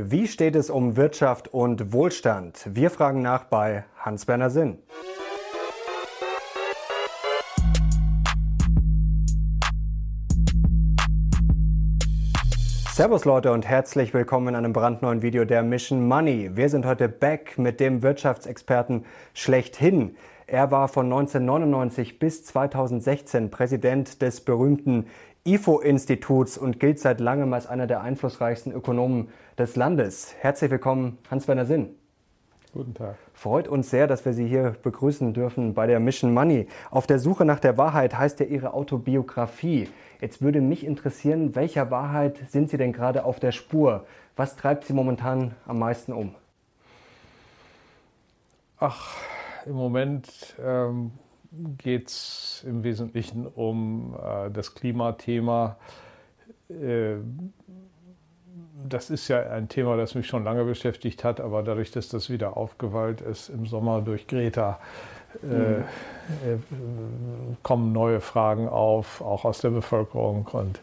Wie steht es um Wirtschaft und Wohlstand? Wir fragen nach bei Hans-Werner Sinn. Servus Leute und herzlich willkommen in einem brandneuen Video der Mission Money. Wir sind heute back mit dem Wirtschaftsexperten schlechthin. Er war von 1999 bis 2016 Präsident des berühmten IFO-Instituts und gilt seit langem als einer der einflussreichsten Ökonomen des Landes. Herzlich willkommen, Hans-Werner Sinn. Guten Tag. Freut uns sehr, dass wir Sie hier begrüßen dürfen bei der Mission Money. Auf der Suche nach der Wahrheit heißt ja Ihre Autobiografie. Jetzt würde mich interessieren, welcher Wahrheit sind Sie denn gerade auf der Spur? Was treibt Sie momentan am meisten um? Ach, im Moment ähm, geht es im Wesentlichen um äh, das Klimathema. Äh, das ist ja ein Thema, das mich schon lange beschäftigt hat, aber dadurch, dass das wieder aufgewallt ist im Sommer durch Greta, äh, mhm. kommen neue Fragen auf, auch aus der Bevölkerung und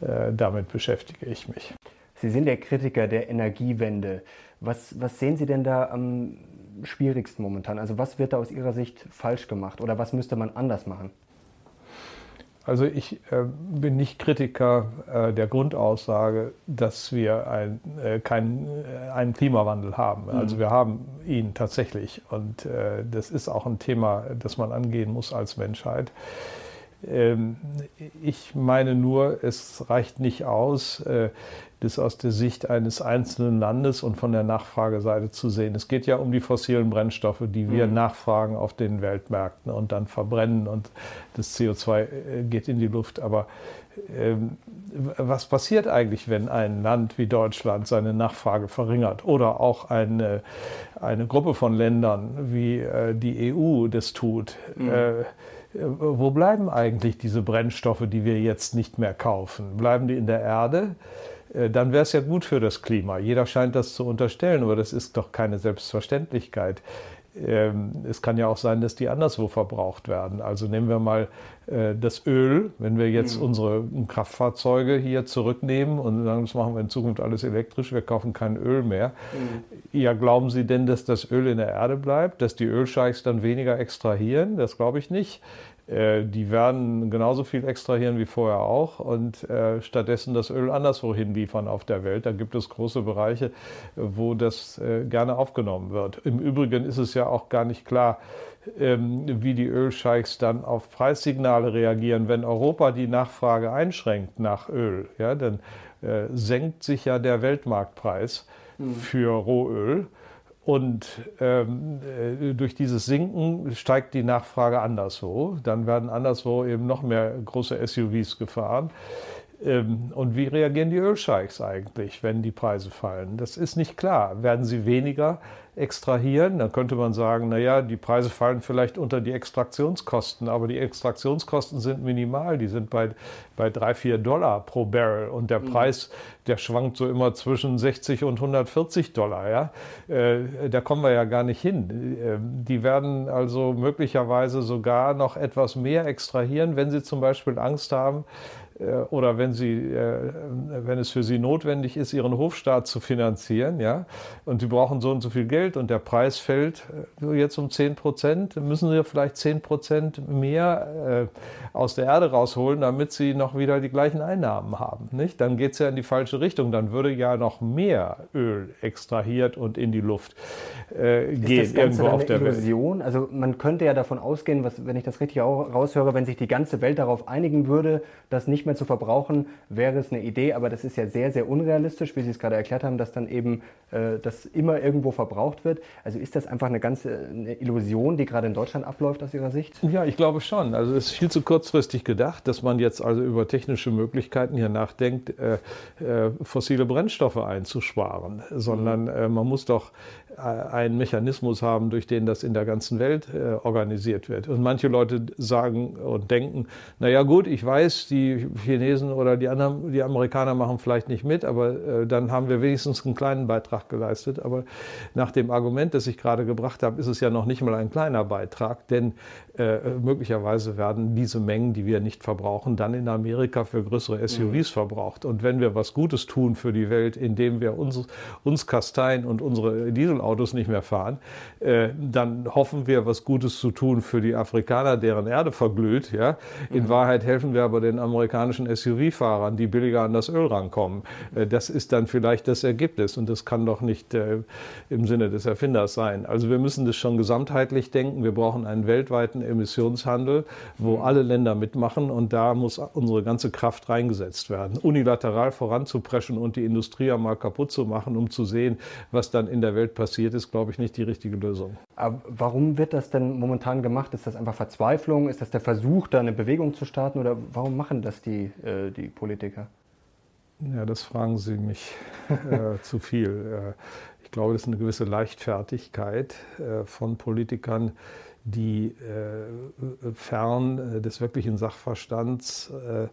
äh, damit beschäftige ich mich. Sie sind der Kritiker der Energiewende. Was, was sehen Sie denn da am schwierigsten momentan? Also was wird da aus Ihrer Sicht falsch gemacht oder was müsste man anders machen? Also ich äh, bin nicht Kritiker äh, der Grundaussage, dass wir ein, äh, kein, äh, einen Klimawandel haben. Mhm. Also wir haben ihn tatsächlich und äh, das ist auch ein Thema, das man angehen muss als Menschheit. Ähm, ich meine nur, es reicht nicht aus, äh, das aus der Sicht eines einzelnen Landes und von der Nachfrageseite zu sehen. Es geht ja um die fossilen Brennstoffe, die wir mhm. nachfragen auf den Weltmärkten und dann verbrennen und das CO2 äh, geht in die Luft. Aber ähm, was passiert eigentlich, wenn ein Land wie Deutschland seine Nachfrage verringert oder auch eine, eine Gruppe von Ländern wie äh, die EU das tut? Mhm. Äh, wo bleiben eigentlich diese Brennstoffe, die wir jetzt nicht mehr kaufen? Bleiben die in der Erde? Äh, dann wäre es ja gut für das Klima. Jeder scheint das zu unterstellen, aber das ist doch keine Selbstverständlichkeit. Ähm, es kann ja auch sein, dass die anderswo verbraucht werden. Also nehmen wir mal äh, das Öl, wenn wir jetzt mhm. unsere Kraftfahrzeuge hier zurücknehmen und sagen, das machen wir in Zukunft alles elektrisch, wir kaufen kein Öl mehr. Mhm. Ja, glauben Sie denn, dass das Öl in der Erde bleibt, dass die Ölscheichs dann weniger extrahieren? Das glaube ich nicht. Äh, die werden genauso viel extrahieren wie vorher auch und äh, stattdessen das Öl anderswo hinliefern auf der Welt. Da gibt es große Bereiche, wo das äh, gerne aufgenommen wird. Im Übrigen ist es ja auch gar nicht klar, ähm, wie die Ölscheichs dann auf Preissignale reagieren. Wenn Europa die Nachfrage einschränkt nach Öl, ja, dann äh, senkt sich ja der Weltmarktpreis mhm. für Rohöl. Und ähm, äh, durch dieses Sinken steigt die Nachfrage anderswo. Dann werden anderswo eben noch mehr große SUVs gefahren. Ähm, und wie reagieren die Ölscheichs eigentlich, wenn die Preise fallen? Das ist nicht klar. Werden sie weniger extrahieren? Dann könnte man sagen, naja, die Preise fallen vielleicht unter die Extraktionskosten, aber die Extraktionskosten sind minimal. Die sind bei, bei 3, 4 Dollar pro Barrel und der mhm. Preis, der schwankt so immer zwischen 60 und 140 Dollar. Ja? Äh, da kommen wir ja gar nicht hin. Äh, die werden also möglicherweise sogar noch etwas mehr extrahieren, wenn sie zum Beispiel Angst haben, oder wenn, sie, äh, wenn es für sie notwendig ist, ihren Hofstaat zu finanzieren, ja, und sie brauchen so und so viel Geld und der Preis fällt äh, jetzt um 10 Prozent, müssen sie vielleicht 10 Prozent mehr aus der Erde rausholen, damit sie noch wieder die gleichen Einnahmen haben. Nicht? Dann geht es ja in die falsche Richtung. Dann würde ja noch mehr Öl extrahiert und in die Luft äh, gehen ist das Ganze irgendwo auf der Illusion? Welt. Also man könnte ja davon ausgehen, was, wenn ich das richtig raushöre, wenn sich die ganze Welt darauf einigen würde, dass nicht nicht mehr zu verbrauchen, wäre es eine Idee, aber das ist ja sehr, sehr unrealistisch, wie Sie es gerade erklärt haben, dass dann eben äh, das immer irgendwo verbraucht wird. Also ist das einfach eine ganze eine Illusion, die gerade in Deutschland abläuft aus Ihrer Sicht? Ja, ich glaube schon. Also es ist viel zu kurzfristig gedacht, dass man jetzt also über technische Möglichkeiten hier nachdenkt, äh, äh, fossile Brennstoffe einzusparen, sondern äh, man muss doch einen Mechanismus haben, durch den das in der ganzen Welt äh, organisiert wird. Und manche Leute sagen und denken, naja gut, ich weiß, die Chinesen oder die anderen, die Amerikaner machen vielleicht nicht mit, aber äh, dann haben wir wenigstens einen kleinen Beitrag geleistet. Aber nach dem Argument, das ich gerade gebracht habe, ist es ja noch nicht mal ein kleiner Beitrag, denn äh, möglicherweise werden diese Mengen, die wir nicht verbrauchen, dann in Amerika für größere SUVs mhm. verbraucht. Und wenn wir was Gutes tun für die Welt, indem wir uns, uns kasteien und unsere Dieselautos nicht mehr fahren, äh, dann hoffen wir, was Gutes zu tun für die Afrikaner, deren Erde verglüht. Ja? In mhm. Wahrheit helfen wir aber den amerikanischen SUV-Fahrern, die billiger an das Öl rankommen. Äh, das ist dann vielleicht das Ergebnis und das kann doch nicht äh, im Sinne des Erfinders sein. Also wir müssen das schon gesamtheitlich denken. Wir brauchen einen weltweiten Emissionshandel, wo mhm. alle Länder mitmachen und da muss unsere ganze Kraft reingesetzt werden. Unilateral voranzupreschen und die Industrie einmal kaputt zu machen, um zu sehen, was dann in der Welt passiert, ist, glaube ich, nicht die richtige Lösung. Aber warum wird das denn momentan gemacht? Ist das einfach Verzweiflung? Ist das der Versuch, da eine Bewegung zu starten? Oder warum machen das die, äh, die Politiker? Ja, das fragen Sie mich äh, zu viel. Äh, ich glaube, das ist eine gewisse Leichtfertigkeit äh, von Politikern, die äh, fern äh, des wirklichen Sachverstands äh,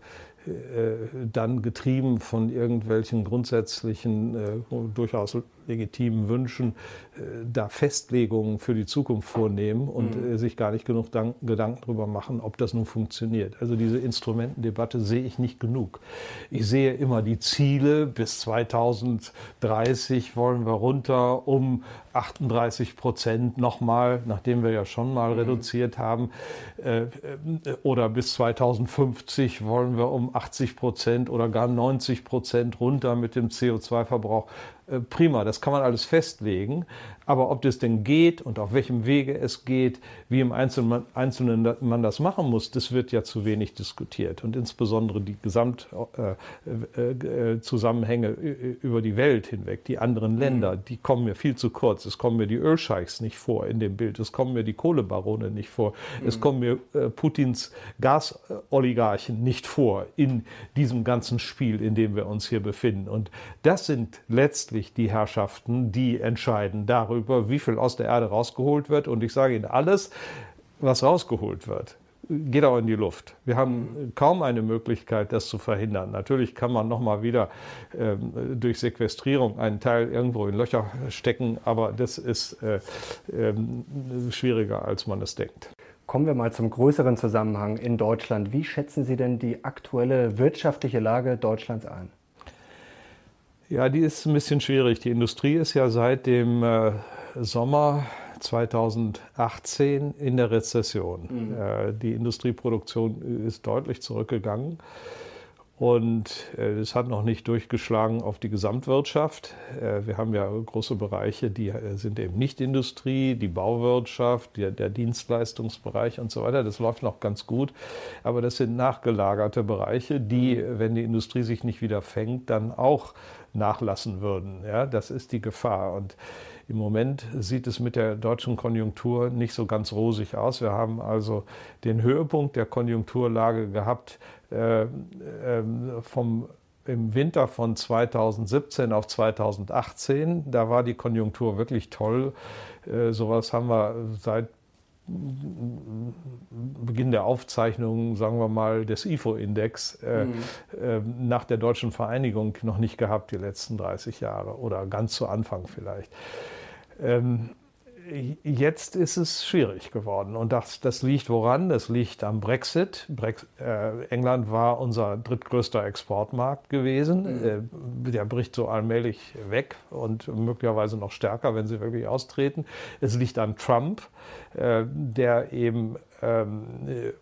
dann getrieben von irgendwelchen grundsätzlichen, durchaus legitimen Wünschen äh, da Festlegungen für die Zukunft vornehmen und mhm. Äh, sich gar nicht genug Gedanken darüber machen, ob das nun funktioniert. Also diese Instrumentendebatte sehe ich nicht genug. Ich sehe immer die Ziele, bis 2030 wollen wir runter um 38 Prozent nochmal, nachdem wir ja schon mal mhm. reduziert haben, äh, oder bis 2050 wollen wir um 80 Prozent oder gar 90 Prozent runter mit dem CO2-Verbrauch. Äh, prima, das kann man alles festlegen. Aber ob das denn geht und auf welchem Wege es geht, wie im Einzelnen, Einzelnen man das machen muss, das wird ja zu wenig diskutiert. Und insbesondere die Gesamtzusammenhänge äh, äh, über die Welt hinweg, die anderen Länder, die kommen mir viel zu kurz. Es kommen mir die Ölscheichs nicht vor in dem Bild, es kommen mir die Kohlebarone nicht vor, mhm. es kommen mir Putins Gasoligarchen nicht vor in diesem ganzen Spiel, in dem wir uns hier befinden. Und das sind letztlich die Herrschaften, die entscheiden darüber, wie viel aus der Erde rausgeholt wird. Und ich sage Ihnen, alles, was rausgeholt wird, geht auch in die Luft. Wir haben kaum eine Möglichkeit, das zu verhindern. Natürlich kann man nochmal wieder ähm, durch Sequestrierung einen Teil irgendwo in Löcher stecken, aber das ist äh, äh, schwieriger, als man es denkt. Kommen wir mal zum größeren Zusammenhang in Deutschland. Wie schätzen Sie denn die aktuelle wirtschaftliche Lage Deutschlands ein? Ja, die ist ein bisschen schwierig. Die Industrie ist ja seit dem äh, Sommer 2018 in der Rezession. Mhm. Äh, die Industrieproduktion ist deutlich zurückgegangen. Und es äh, hat noch nicht durchgeschlagen auf die Gesamtwirtschaft. Wir haben ja große Bereiche, die sind eben nicht Industrie, die Bauwirtschaft, der, der, Dienstleistungsbereich und so weiter. Das läuft noch ganz gut. Aber das sind nachgelagerte Bereiche, die, mhm. wenn die Industrie sich nicht wieder fängt, dann auch nachlassen würden. Ja, das ist die Gefahr. Und im Moment sieht es mit der deutschen Konjunktur nicht so ganz rosig aus. Wir haben also den Höhepunkt der Konjunkturlage gehabt äh, äh, vom im Winter von 2017 auf 2018. Da war die Konjunktur wirklich toll. Äh, sowas haben wir seit Beginn der Aufzeichnung, sagen wir mal, des IFO-Index äh, mhm. äh, nach der deutschen Vereinigung noch nicht gehabt, die letzten 30 Jahre oder ganz zu Anfang vielleicht. Ähm, jetzt ist es schwierig geworden. Und das, das liegt woran? Das liegt am Brexit. Brex äh, England war unser drittgrößter Exportmarkt gewesen. Mhm. Äh, der bricht so allmählich weg und möglicherweise noch stärker, wenn sie wirklich austreten. Es liegt an Trump, der eben ähm,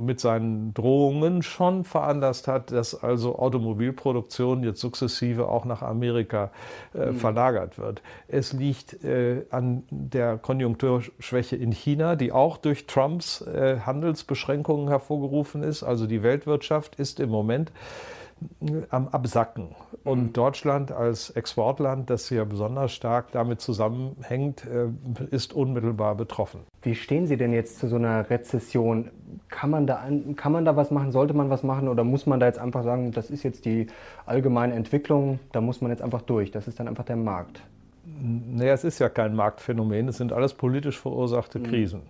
mit seinen Drohungen schon veranlasst hat, dass also Automobilproduktion jetzt sukzessive auch nach Amerika äh, mhm. verlagert wird. Es liegt äh, an der Konjunkturschwäche in China, die auch durch Trumps äh, Handelsbeschränkungen hervorgerufen ist. Also die Weltwirtschaft ist im Moment am Absacken. Und mhm. Deutschland als Exportland, das ja besonders stark damit zusammenhängt, äh, ist unmittelbar betroffen. Wie stehen Sie denn jetzt zu so einer Rezession? Kann man, da, kann man da was machen? Sollte man was machen? Oder muss man da jetzt einfach sagen, das ist jetzt die allgemeine Entwicklung, da muss man jetzt einfach durch? Das ist dann einfach der Markt? Naja, es ist ja kein Marktphänomen, es sind alles politisch verursachte mhm. Krisen,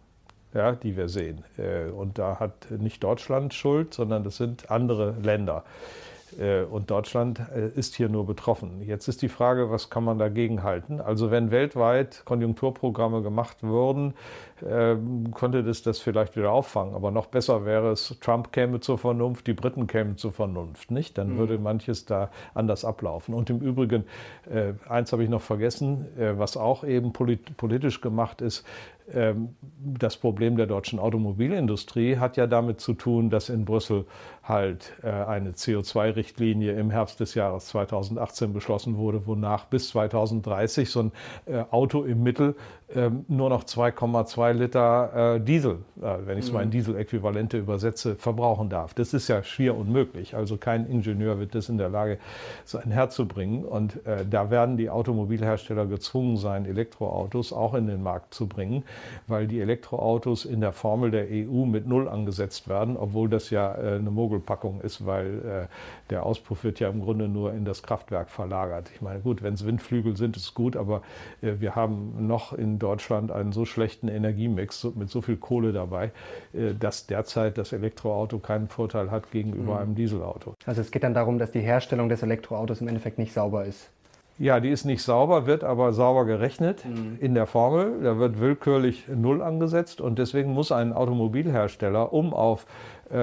ja, die wir sehen. Äh, und da hat nicht Deutschland Schuld, sondern das sind andere Länder. Äh, und Deutschland äh, ist hier nur betroffen. Jetzt ist die Frage, was kann man dagegen halten? Also wenn weltweit Konjunkturprogramme gemacht würden, ähm, konnte das das vielleicht wieder auffangen. Aber noch besser wäre es, Trump käme zur Vernunft, die Briten kämen zur Vernunft, nicht? Dann mhm. würde manches da anders ablaufen. Und im Übrigen, äh, eins habe ich noch vergessen, was auch eben politisch gemacht ist, ähm, das Problem der deutschen Automobilindustrie hat ja damit zu tun, dass in Brüssel halt äh, eine CO2-Richtlinie im Herbst des Jahres 2018 beschlossen wurde, wonach bis 2030 so ein äh, Auto im Mittel ähm, nur noch 2,2 Liter äh, Diesel, wenn ich es mal in mhm. Diesel-Äquivalente übersetze, verbrauchen darf. Das ist ja schier unmöglich. Also kein Ingenieur wird das in der Lage sein herzubringen. Und da werden die Automobilhersteller gezwungen sein, Elektroautos auch in den Markt zu bringen weil die Elektroautos in der Formel der EU mit Null angesetzt werden, obwohl das ja eine Mogelpackung ist, weil äh, der Auspuff wird ja im Grunde nur in das Kraftwerk verlagert. Ich meine, gut, wenn es Windflügel sind, ist gut, aber äh, wir haben noch in Deutschland einen so schlechten Energiemix mit so viel Kohle dabei, dass derzeit das Elektroauto keinen Vorteil hat gegenüber mhm. einem Dieselauto. Also es geht dann darum, dass die Herstellung des Elektroautos im Endeffekt nicht sauber ist. Ja, die ist nicht sauber, wird aber sauber gerechnet mhm. in der Formel. Da wird willkürlich Null angesetzt und deswegen muss ein Automobilhersteller, um auf äh,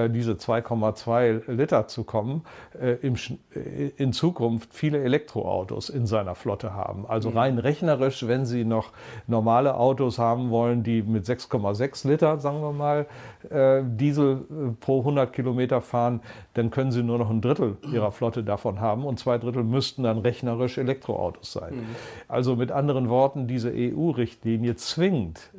diese 2,2 Liter zu kommen, äh, im, äh, in Zukunft viele Elektroautos in seiner Flotte haben. Also mhm. rein rechnerisch, wenn Sie noch normale Autos haben wollen, die mit 6,6 Liter, sagen wir mal, Diesel pro 100 Kilometer fahren, dann können Sie nur noch ein Drittel Ihrer Flotte davon haben und zwei Drittel müssten dann rechnerisch Elektroautos sein. Mhm. Also mit anderen Worten, diese EU-Richtlinie zwingt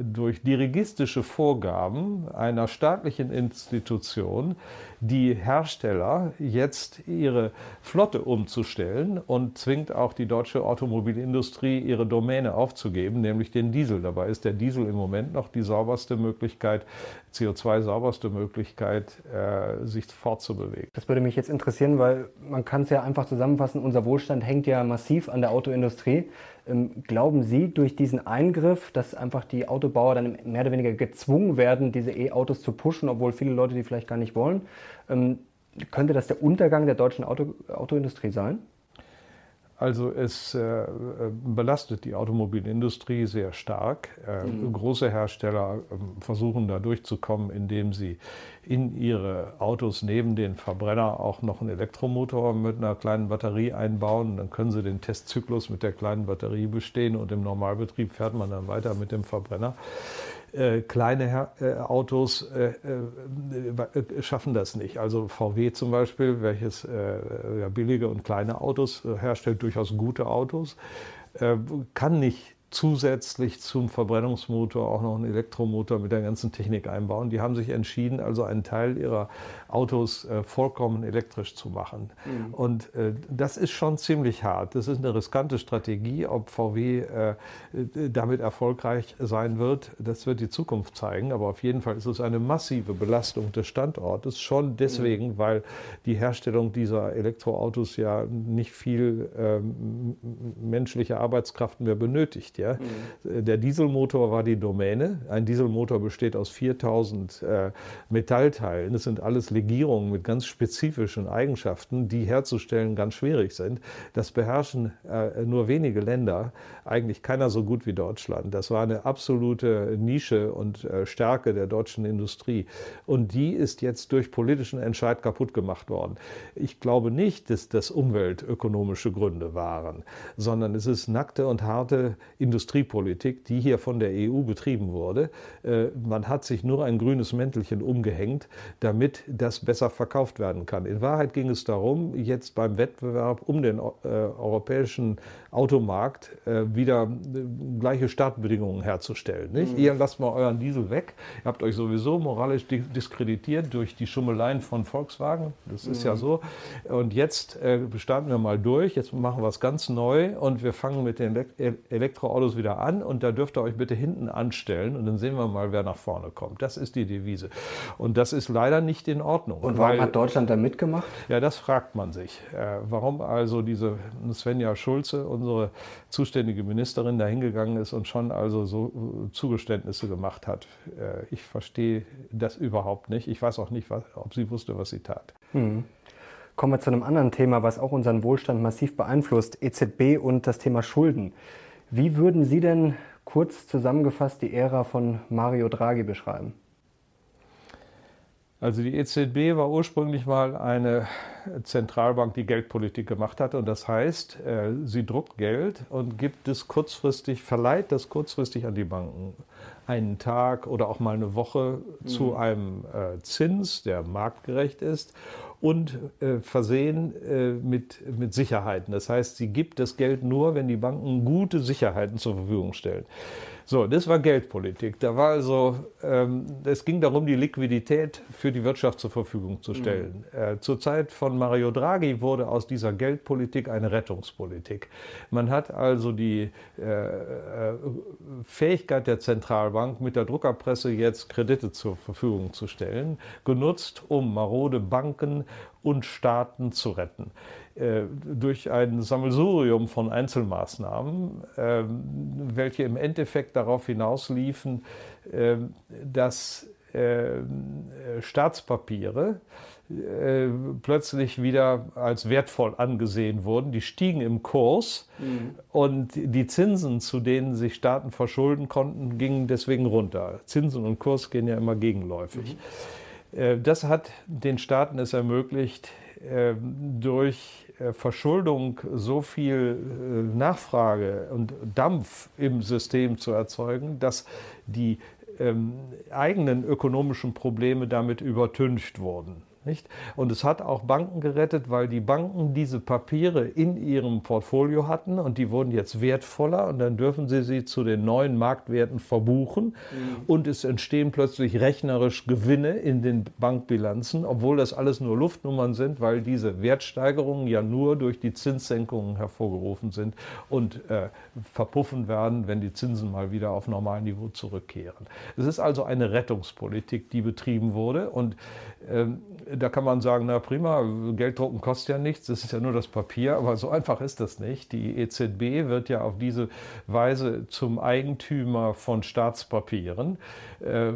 durch dirigistische Vorgaben einer staatlichen Institution, Institution die Hersteller jetzt ihre Flotte umzustellen und zwingt auch die deutsche Automobilindustrie ihre Domäne aufzugeben, nämlich den Diesel. Dabei ist der Diesel im Moment noch die sauberste Möglichkeit, CO2-sauberste Möglichkeit, äh, sich fortzubewegen. Das würde mich jetzt interessieren, weil man kann es ja einfach zusammenfassen, unser Wohlstand hängt ja massiv an der Autoindustrie. Ähm, glauben Sie durch diesen Eingriff, dass einfach die Autobauer dann mehr oder weniger gezwungen werden, diese E-Autos zu pushen, obwohl viele Leute die vielleicht gar nicht wollen? Ähm, könnte das der Untergang der deutschen Auto, Autoindustrie sein? Also es äh, belastet die Automobilindustrie sehr stark. Äh, mhm. Große Hersteller äh, versuchen da durchzukommen, indem sie in ihre Autos neben den Verbrenner auch noch einen Elektromotor mit einer kleinen Batterie einbauen. Dann können sie den Testzyklus mit der kleinen Batterie bestehen und im Normalbetrieb fährt man dann weiter mit dem Verbrenner. Äh, kleine Her äh, Autos äh, äh, schaffen das nicht. Also VW zum Beispiel, welches billige und kleine Autos herstellt, durchaus gute Autos, kann nicht zusätzlich zum Verbrennungsmotor auch noch einen Elektromotor mit der ganzen Technik einbauen. Die haben sich entschieden, also einen Teil ihrer Autos äh, vollkommen elektrisch zu machen. Mhm. Und äh, das ist schon ziemlich hart. Das ist eine riskante Strategie. Ob VW äh, damit erfolgreich sein wird, das wird die Zukunft zeigen. Aber auf jeden Fall ist es eine massive Belastung des Standortes. Schon deswegen, mhm. weil die Herstellung dieser Elektroautos ja nicht viel ähm, menschliche Arbeitskraft mehr benötigt. Ja? Mhm. Der Dieselmotor war die Domäne. Ein Dieselmotor besteht aus 4000 äh, Metallteilen. Das sind alles Legierungen mit ganz spezifischen Eigenschaften, die herzustellen ganz schwierig sind. Das beherrschen äh, nur wenige Länder, eigentlich keiner so gut wie Deutschland. Das war eine absolute Nische und äh, Stärke der deutschen Industrie. Und die ist jetzt durch politischen Entscheid kaputt gemacht worden. Ich glaube nicht, dass das umweltökonomische Gründe waren, sondern es ist nackte und harte Industriepolitik, die hier von der EU betrieben wurde. Äh, man hat sich nur ein grünes Mäntelchen umgehängt, damit das besser verkauft werden kann. In Wahrheit ging es darum, jetzt beim Wettbewerb um den äh, europäischen Automarkt äh, wieder gleiche Startbedingungen herzustellen. Nicht? Mhm. Ihr lasst mal euren Diesel weg. Ihr habt euch sowieso moralisch diskreditiert durch die Schummeleien von Volkswagen. Das ist mhm. ja so. Und jetzt starten wir mal durch. Jetzt machen wir es ganz neu und wir fangen mit den Elektro Autos wieder an und da dürft ihr euch bitte hinten anstellen und dann sehen wir mal, wer nach vorne kommt. Das ist die Devise. Und das ist leider nicht in Ordnung. Und warum weil, hat Deutschland da mitgemacht? Ja, das fragt man sich. Äh, warum also diese Svenja Schulze, unsere zuständige Ministerin, da hingegangen ist und schon also so äh, Zugeständnisse gemacht hat. Äh, ich verstehe das überhaupt nicht. Ich weiß auch nicht, was, ob sie wusste, was sie tat. Mhm. Kommen wir zu einem anderen Thema, was auch unseren Wohlstand massiv beeinflusst, EZB und das Thema Schulden. Wie würden Sie denn kurz zusammengefasst die Ära von Mario Draghi beschreiben? Also die EZB war ursprünglich mal eine Zentralbank, die Geldpolitik gemacht hat. Und das heißt, äh, sie druckt Geld und gibt es kurzfristig, verleiht das kurzfristig an die Banken. Einen Tag oder auch mal eine Woche mhm. zu einem äh, Zins, der marktgerecht ist und äh, versehen äh, mit, mit Sicherheiten. Das heißt, sie gibt das Geld nur, wenn die Banken gute Sicherheiten zur Verfügung stellen. So, das war Geldpolitik. Da war also, ähm, es ging darum, die Liquidität für die Wirtschaft zur Verfügung zu stellen. Mhm. Äh, zur Zeit von Mario Draghi wurde aus dieser Geldpolitik eine Rettungspolitik. Man hat also die äh, äh, Fähigkeit der Zentralbank, mit der Druckerpresse jetzt Kredite zur Verfügung zu stellen, genutzt, um marode Banken und Staaten zu retten. Äh, durch ein Sammelsurium von Einzelmaßnahmen, äh, welche im Endeffekt darauf hinausliefen, äh, dass äh, Staatspapiere äh, plötzlich wieder als wertvoll angesehen wurden. Die stiegen im Kurs mhm. und die Zinsen, zu denen sich Staaten verschulden konnten, gingen deswegen runter. Zinsen und Kurs gehen ja immer gegenläufig. Mhm. Äh, das hat den Staaten es ermöglicht, durch Verschuldung so viel äh, Nachfrage und Dampf im System zu erzeugen, dass die ähm, eigenen ökonomischen Probleme damit übertüncht wurden. Nicht? Und es hat auch Banken gerettet, weil die Banken diese Papiere in ihrem Portfolio hatten und die wurden jetzt wertvoller und dann dürfen sie sie zu den neuen Marktwerten verbuchen mhm. und es entstehen plötzlich rechnerisch Gewinne in den Bankbilanzen, obwohl das alles nur Luftnummern sind, weil diese Wertsteigerungen ja nur durch die Zinssenkungen hervorgerufen sind und äh, verpuffen werden, wenn die Zinsen mal wieder auf Normalniveau zurückkehren. Es ist also eine Rettungspolitik, die betrieben wurde und ähm, da kann man sagen, na prima, Gelddrucken kostet ja nichts, das ist ja nur das Papier, aber so einfach ist das nicht. Die EZB wird ja auf diese Weise zum Eigentümer von Staatspapieren äh,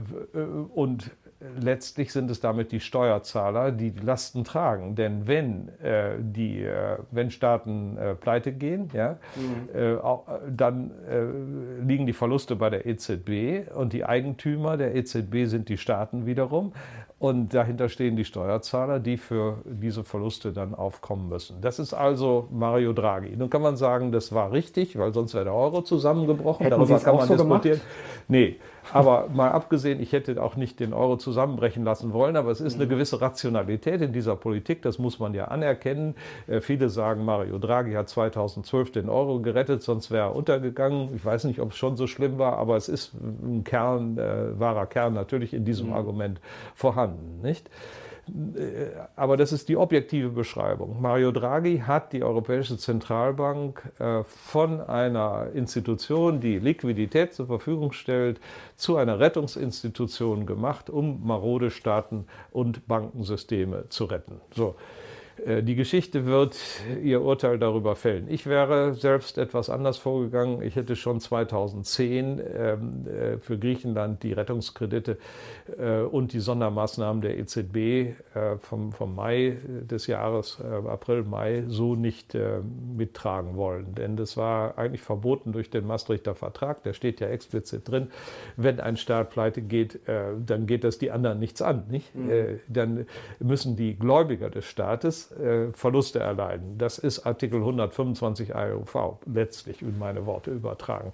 und letztlich sind es damit die Steuerzahler, die die Lasten tragen. Denn wenn, äh, die, äh, wenn Staaten äh, pleite gehen, ja, mhm. Äh, auch, dann äh, liegen die Verluste bei der EZB und die Eigentümer der EZB sind die Staaten wiederum. Und dahinter stehen die Steuerzahler, die für diese Verluste dann aufkommen müssen. Das ist also Mario Draghi. Nun kann man sagen, das war richtig, weil sonst wäre der Euro zusammengebrochen. Hätten Darüber kann man so diskutieren. Gemacht? Nee, aber mal abgesehen, ich hätte auch nicht den Euro zusammenbrechen lassen wollen, aber es ist eine mhm. gewisse Rationalität in dieser Politik, das muss man ja anerkennen. Äh, viele sagen, Mario Draghi hat 2012 den Euro gerettet, sonst wäre er untergegangen. Ich weiß nicht, ob es schon so schlimm war, aber es ist ein Kern, äh, wahrer Kern natürlich in diesem mhm. Argument vorhanden, nicht? Äh, aber das ist die objektive Beschreibung. Mario Draghi hat die Europäische Zentralbank äh, von einer Institution, die Liquidität zur Verfügung stellt, zu einer Rettungsinstitution gemacht, um marode Staaten und Bankensysteme zu retten. So. Äh, die Geschichte wird ihr Urteil darüber fällen. Ich wäre selbst etwas anders vorgegangen. Ich hätte schon 2010 ähm, äh, für Griechenland die Rettungskredite äh, und die Sondermaßnahmen der EZB vom, vom Mai des Jahres, April, Mai, so nicht mittragen wollen. Denn das war eigentlich verboten durch den Maastrichter Vertrag. Der steht ja explizit drin. Wenn ein Staat pleite geht, dann geht das die anderen nichts an. Nicht? Mhm. Dann müssen die Gläubiger des Staates äh, Verluste erleiden. Das ist Artikel 125 AUV, letztlich in meine Worte übertragen.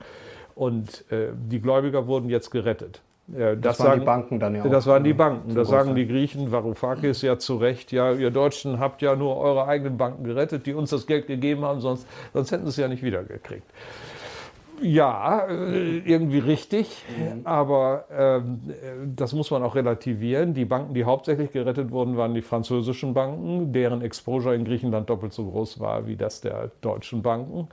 Und äh, die Gläubiger wurden jetzt gerettet. Äh, das, das waren sagen, die Banken dann ja auch. Das waren die Banken. Das sagen die Griechen, Varoufakis ja zu Recht. Ja, ihr Deutschen habt ja nur eure eigenen Banken gerettet, die uns das Geld gegeben haben, sonst, sonst hätten sie es ja nicht wiedergekriegt. Ja, äh, irgendwie richtig, mhm. aber ähm, das muss man auch relativieren. Die Banken, die hauptsächlich gerettet wurden, waren die französischen Banken, deren Exposure in Griechenland doppelt so groß war wie das der deutschen Banken.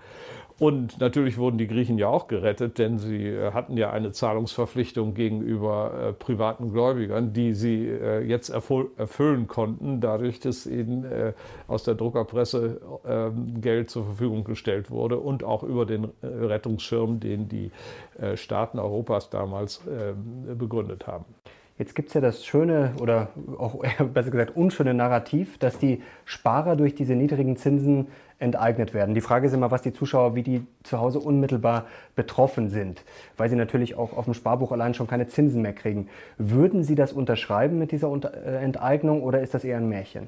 Und natürlich wurden die Griechen ja auch gerettet, denn sie äh, hatten ja eine Zahlungsverpflichtung gegenüber äh, privaten Gläubigern, die sie äh, jetzt erfüllen konnten, dadurch, dass ihnen äh, aus der Druckerpresse ähm, Geld zur Verfügung gestellt wurde und auch über den äh, Rettungsschirm, den die äh, Staaten Europas damals ähm, begründet haben. Jetzt gibt es ja das schöne oder auch besser gesagt unschöne Narrativ, dass die Sparer durch diese niedrigen Zinsen enteignet werden. Die Frage ist immer, was die Zuschauer, wie die zu Hause unmittelbar betroffen sind, weil sie natürlich auch auf dem Sparbuch allein schon keine Zinsen mehr kriegen. Würden Sie das unterschreiben mit dieser äh, Enteignung oder ist das eher ein Märchen?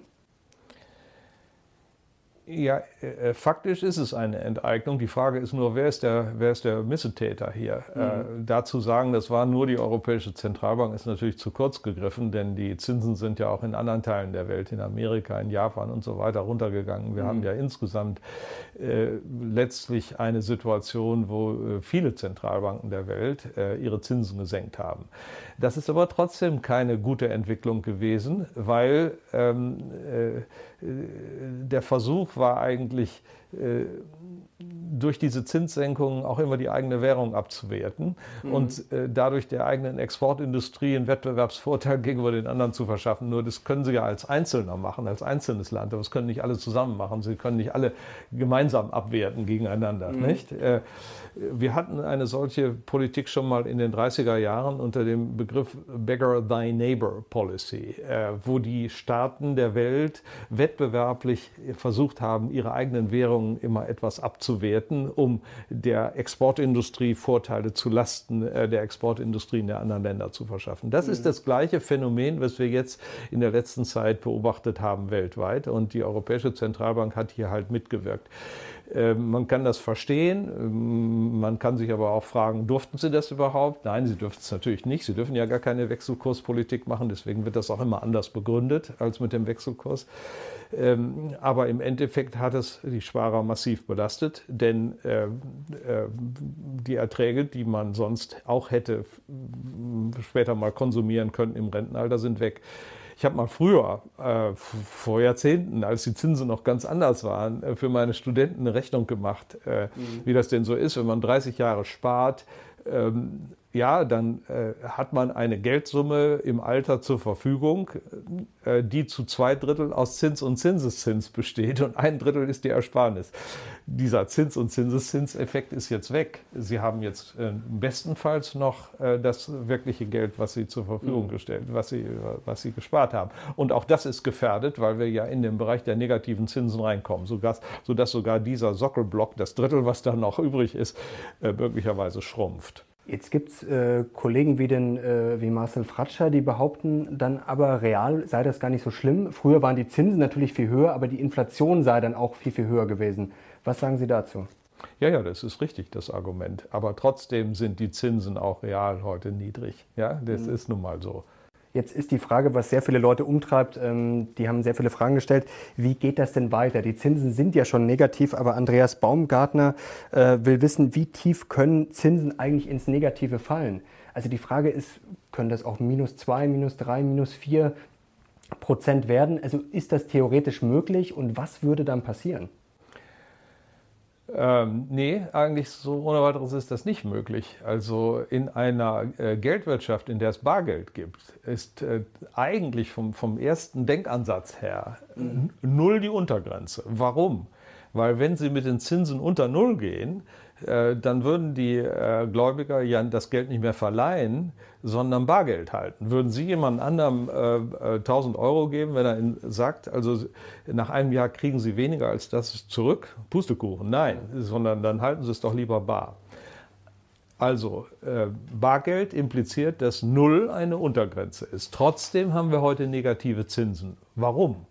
Ja, äh, faktisch ist es eine Enteignung. Die Frage ist nur, wer ist der, wer ist der Missetäter hier? Mhm. Äh, dazu sagen, das war nur die Europäische Zentralbank, ist natürlich zu kurz gegriffen, denn die Zinsen sind ja auch in anderen Teilen der Welt, in Amerika, in Japan und so weiter runtergegangen. Wir mhm. haben ja insgesamt äh, letztlich eine Situation, wo äh, viele Zentralbanken der Welt äh, ihre Zinsen gesenkt haben. Das ist aber trotzdem keine gute Entwicklung gewesen, weil ähm, äh, der Versuch war eigentlich, äh, durch diese Zinssenkungen auch immer die eigene Währung abzuwerten mhm. und äh, dadurch der eigenen Exportindustrie einen Wettbewerbsvorteil gegenüber den anderen zu verschaffen. Nur das können sie ja als Einzelner machen, als einzelnes Land, aber das können nicht alle zusammen machen. Sie können nicht alle gemeinsam abwerten gegeneinander. Mhm. Nicht? Äh, wir hatten eine solche Politik schon mal in den 30er Jahren unter dem Begriff Beggar Thy Neighbor Policy, äh, wo die Staaten der Welt wettbewerblich versucht haben, ihre eigenen Währungen immer etwas abzuwerten, um der Exportindustrie Vorteile zu Lasten äh, der Exportindustrien der anderen Länder zu verschaffen. Das mhm. ist das gleiche Phänomen, was wir jetzt in der letzten Zeit beobachtet haben weltweit. Und die Europäische Zentralbank hat hier halt mitgewirkt. Ähm, man kann das verstehen. Ähm, man kann sich aber auch fragen, durften sie das überhaupt? Nein, sie dürften es natürlich nicht. Sie dürfen ja gar keine Wechselkurspolitik machen. Deswegen wird das auch immer anders begründet als mit dem Wechselkurs. Ähm, aber im Endeffekt hat es die Sparer massiv belastet, denn die Erträge, die man sonst auch hätte später mal konsumieren können im Rentenalter, sind weg. Ich habe mal früher, äh, vor Jahrzehnten, als die Zinsen noch ganz anders waren, äh, für meine Studenten eine Rechnung gemacht, äh, mhm. wie das denn so ist, wenn man 30 Jahre spart. Ähm, ja, dann äh, hat man eine Geldsumme im Alter zur Verfügung, äh, die zu zwei Drittel aus Zins und Zinseszins besteht und ein Drittel ist die Ersparnis. Dieser Zins- und Zinseszinseffekt ist jetzt weg. Sie haben jetzt äh, bestenfalls noch äh, das wirkliche Geld, was Sie zur Verfügung mhm. gestellt, was Sie, was Sie gespart haben. Und auch das ist gefährdet, weil wir ja in den Bereich der negativen Zinsen reinkommen, sodass, sodass sogar dieser Sockelblock, das Drittel, was da noch übrig ist, äh, möglicherweise schrumpft. Jetzt gibt es äh, Kollegen wie, den, äh, wie Marcel Fratscher, die behaupten dann aber real sei das gar nicht so schlimm. Früher waren die Zinsen natürlich viel höher, aber die Inflation sei dann auch viel, viel höher gewesen. Was sagen Sie dazu? Ja, ja, das ist richtig, das Argument. Aber trotzdem sind die Zinsen auch real heute niedrig. Ja, das mhm. ist nun mal so. Jetzt ist die Frage, was sehr viele Leute umtreibt, ähm, die haben sehr viele Fragen gestellt. Wie geht das denn weiter? Die Zinsen sind ja schon negativ, aber Andreas Baumgartner äh, will wissen, wie tief können Zinsen eigentlich ins Negative fallen? Also die Frage ist, können das auch minus zwei, minus drei, minus vier Prozent werden? Also ist das theoretisch möglich und was würde dann passieren? Ähm, nee, eigentlich so ohne weiteres ist das nicht möglich. Also in einer äh, Geldwirtschaft, in der es Bargeld gibt, ist äh, eigentlich vom, vom ersten Denkansatz her mhm. null die Untergrenze. Warum? Weil wenn Sie mit den Zinsen unter Null gehen, dann würden die äh, Gläubiger ja das Geld nicht mehr verleihen, sondern Bargeld halten. Würden Sie jemand anderem äh, 1000 Euro geben, wenn er sagt, also nach einem Jahr kriegen Sie weniger als das zurück? Pustekuchen, nein, sondern dann halten Sie es doch lieber bar. Also äh, Bargeld impliziert, dass Null eine Untergrenze ist. Trotzdem haben wir heute negative Zinsen. Warum?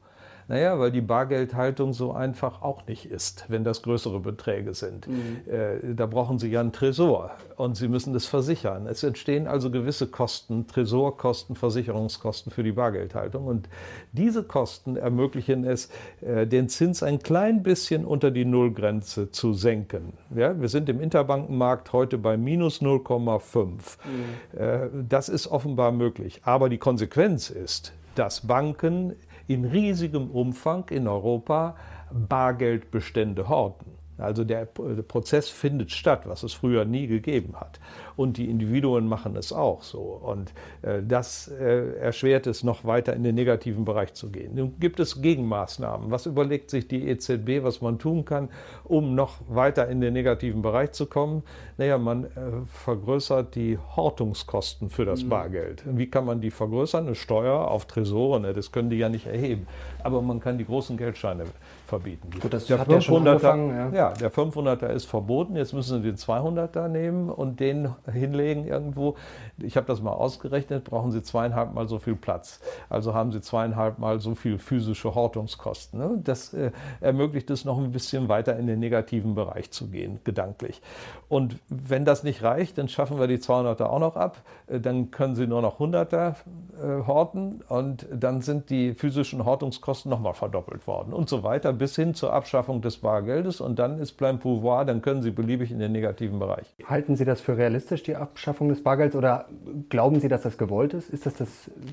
Naja, weil die Bargeldhaltung so einfach auch nicht ist, wenn das größere Beträge sind. Mhm. Äh, da brauchen Sie ja einen Tresor und Sie müssen das versichern. Es entstehen also gewisse Kosten, Tresorkosten, Versicherungskosten für die Bargeldhaltung. Und diese Kosten ermöglichen es, äh, den Zins ein klein bisschen unter die Nullgrenze zu senken. Ja, wir sind im Interbankenmarkt heute bei minus 0,5. Mhm. Äh, das ist offenbar möglich. Aber die Konsequenz ist, dass Banken in riesigem Umfang in Europa Bargeldbestände horten. Also der, Prozess findet statt, was es früher nie gegeben hat. Und die Individuen machen es auch so. Und äh, das äh, erschwert es noch weiter in den negativen Bereich zu gehen. Nun gibt es Gegenmaßnahmen. Was überlegt sich die EZB, was man tun kann, um noch weiter in den negativen Bereich zu kommen? Naja, man äh, vergrößert die Hortungskosten für das mhm. Bargeld. Wie kann man die vergrößern? Eine Steuer auf Tresore, ne? das können die ja nicht erheben. Aber man kann die großen Geldscheine verbieten. Gut, das der hat 500er, ja, ja. der 500er ist verboten. Jetzt müssen Sie den 200er nehmen und den hinlegen irgendwo. Ich habe das mal ausgerechnet, brauchen Sie zweieinhalb Mal so viel Platz. Also haben Sie zweieinhalb Mal so viel physische Hortungskosten. Ne? Das äh, ermöglicht es noch ein bisschen weiter in den negativen Bereich zu gehen, gedanklich. Und wenn das nicht reicht, dann schaffen wir die 200er auch noch ab. Äh, dann können Sie nur noch 100er äh, horten und dann sind die physischen Hortungskosten nochmal verdoppelt worden und so weiter bis hin zur Abschaffung des Bargeldes und dann ist plein pouvoir, dann können Sie beliebig in den negativen Bereich. Halten Sie das für realistisch, die Abschaffung des Bargelds, oder glauben Sie, dass das gewollt ist? Ist das das,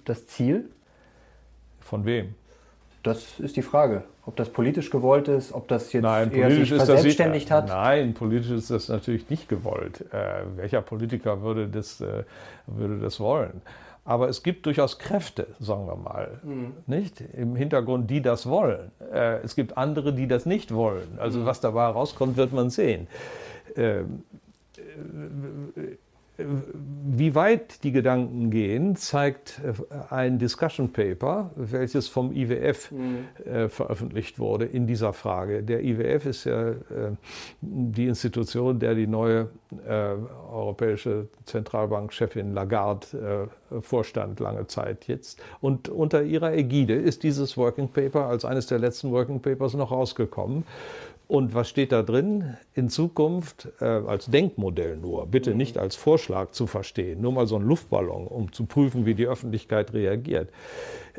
das Ziel? Von wem? Das ist die Frage, ob das politisch gewollt ist, ob das jetzt nein, eher sich verselbstständigt hat. Nein, politisch ist das natürlich nicht gewollt. Äh, welcher Politiker würde das, äh, würde das wollen? Aber es gibt durchaus Kräfte, sagen wir mal, mhm. nicht im Hintergrund, die das wollen. Äh, es gibt andere, die das nicht wollen. Also mhm. was dabei rauskommt, wird man sehen. Ähm, äh, wie weit die Gedanken gehen, zeigt äh, ein Discussion Paper, welches vom IWF mhm. äh, veröffentlicht wurde in dieser Frage. Der IWF ist ja äh, die Institution, der die neue europäische Zentralbankchefin Lagarde vorstand lange Zeit jetzt. Und unter ihrer Ägide ist dieses Working Paper als eines der letzten Working Papers noch rausgekommen. Und was steht da drin? In Zukunft äh, als Denkmodell nur, bitte nicht als Vorschlag zu verstehen, nur mal so ein Luftballon, um zu prüfen, wie die Öffentlichkeit reagiert.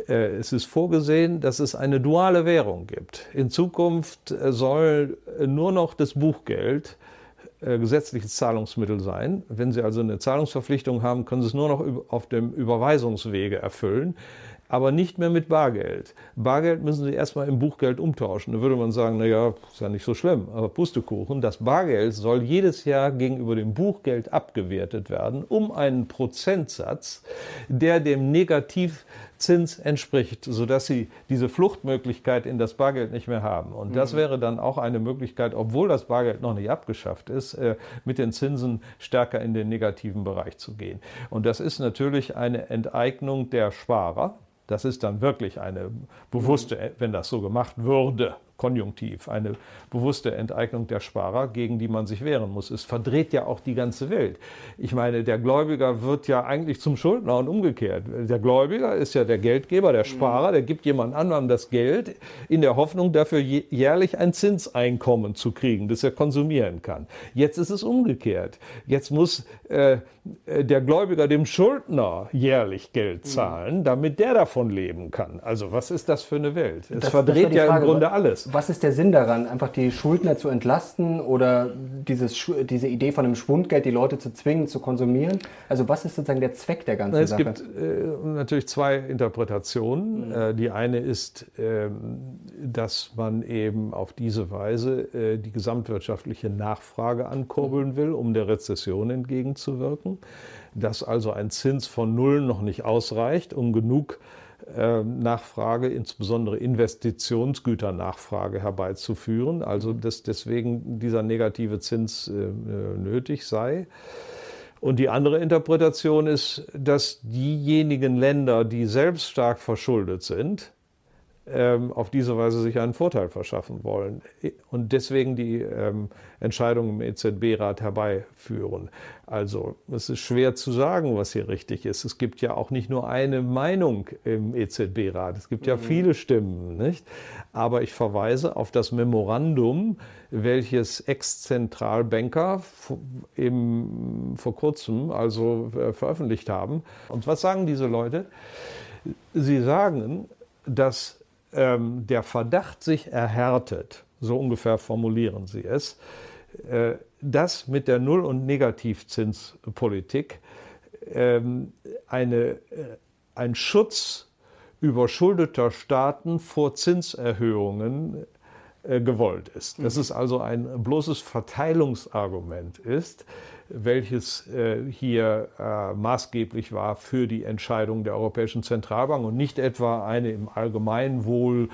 Äh, es ist vorgesehen, dass es eine duale Währung gibt. In Zukunft äh, soll nur noch das Buchgeld äh, gesetzliches Zahlungsmittel sein. Wenn Sie also eine Zahlungsverpflichtung haben, können Sie es nur noch auf dem Überweisungswege erfüllen aber nicht mehr mit Bargeld. Bargeld müssen Sie erstmal in Buchgeld umtauschen. Da würde man sagen, naja, ist ja nicht so schlimm, aber Pustekuchen, das Bargeld soll jedes Jahr gegenüber dem Buchgeld abgewertet werden, um einen Prozentsatz, der dem Negativzins entspricht, sodass Sie diese Fluchtmöglichkeit in das Bargeld nicht mehr haben. Und das mhm. wäre dann auch eine Möglichkeit, obwohl das Bargeld noch nicht abgeschafft ist, äh, mit den Zinsen stärker in den negativen Bereich zu gehen. Und das ist natürlich eine Enteignung der Sparer. Das ist dann wirklich eine bewusste, wenn das so gemacht würde, Konjunktiv, eine bewusste Enteignung der Sparer, gegen die man sich wehren muss. Es verdreht ja auch die ganze Welt. Ich meine, der Gläubiger wird ja eigentlich zum Schuldner und umgekehrt. Der Gläubiger ist ja der Geldgeber, der Sparer, der gibt jemand anderem das Geld in der Hoffnung, dafür jährlich ein Zinseinkommen zu kriegen, das er konsumieren kann. Jetzt ist es umgekehrt. Jetzt muss äh, der Gläubiger dem Schuldner jährlich Geld zahlen, damit der davon leben kann. Also was ist das für eine Welt? Es das, verdreht das ja im Grunde alles was ist der Sinn daran, einfach die Schuldner zu entlasten oder dieses, diese Idee von einem Schwundgeld, die Leute zu zwingen, zu konsumieren? Also was ist sozusagen der Zweck der ganzen es Sache? Es gibt äh, natürlich zwei Interpretationen. Mhm. Äh, die eine ist, äh, dass man eben auf diese Weise äh, die gesamtwirtschaftliche Nachfrage ankurbeln mhm. will, um der Rezession entgegenzuwirken. Dass also ein Zins von Null noch nicht ausreicht, um genug ähm, Nachfrage, insbesondere Investitionsgüternachfrage herbeizuführen. Also dass deswegen dieser negative Zins äh, nötig sei. Und die andere Interpretation ist, dass diejenigen Länder, die selbst stark verschuldet sind, ähm, auf diese Weise sich einen Vorteil verschaffen wollen und deswegen die ähm, Entscheidung im EZB-Rat herbeiführen. Also es ist schwer zu sagen, was hier richtig ist. Es gibt ja auch nicht nur eine Meinung im EZB-Rat, es gibt ja mhm. viele Stimmen, nicht? Aber ich verweise auf das Memorandum, welches Ex-Zentralbanker vor kurzem also äh, veröffentlicht haben. Und was sagen diese Leute? Sie sagen, dass ähm, der Verdacht sich erhärtet, so ungefähr formulieren Sie es, äh, dass mit der Null- und Negativzinspolitik ähm, eine, äh, ein Schutz überschuldeter Staaten vor Zinserhöhungen äh, gewollt ist. Dass es also ein bloßes Verteilungsargument ist, welches äh, hier äh, maßgeblich war für die Entscheidung der Europäischen Zentralbank und nicht etwa eine im Allgemeinwohl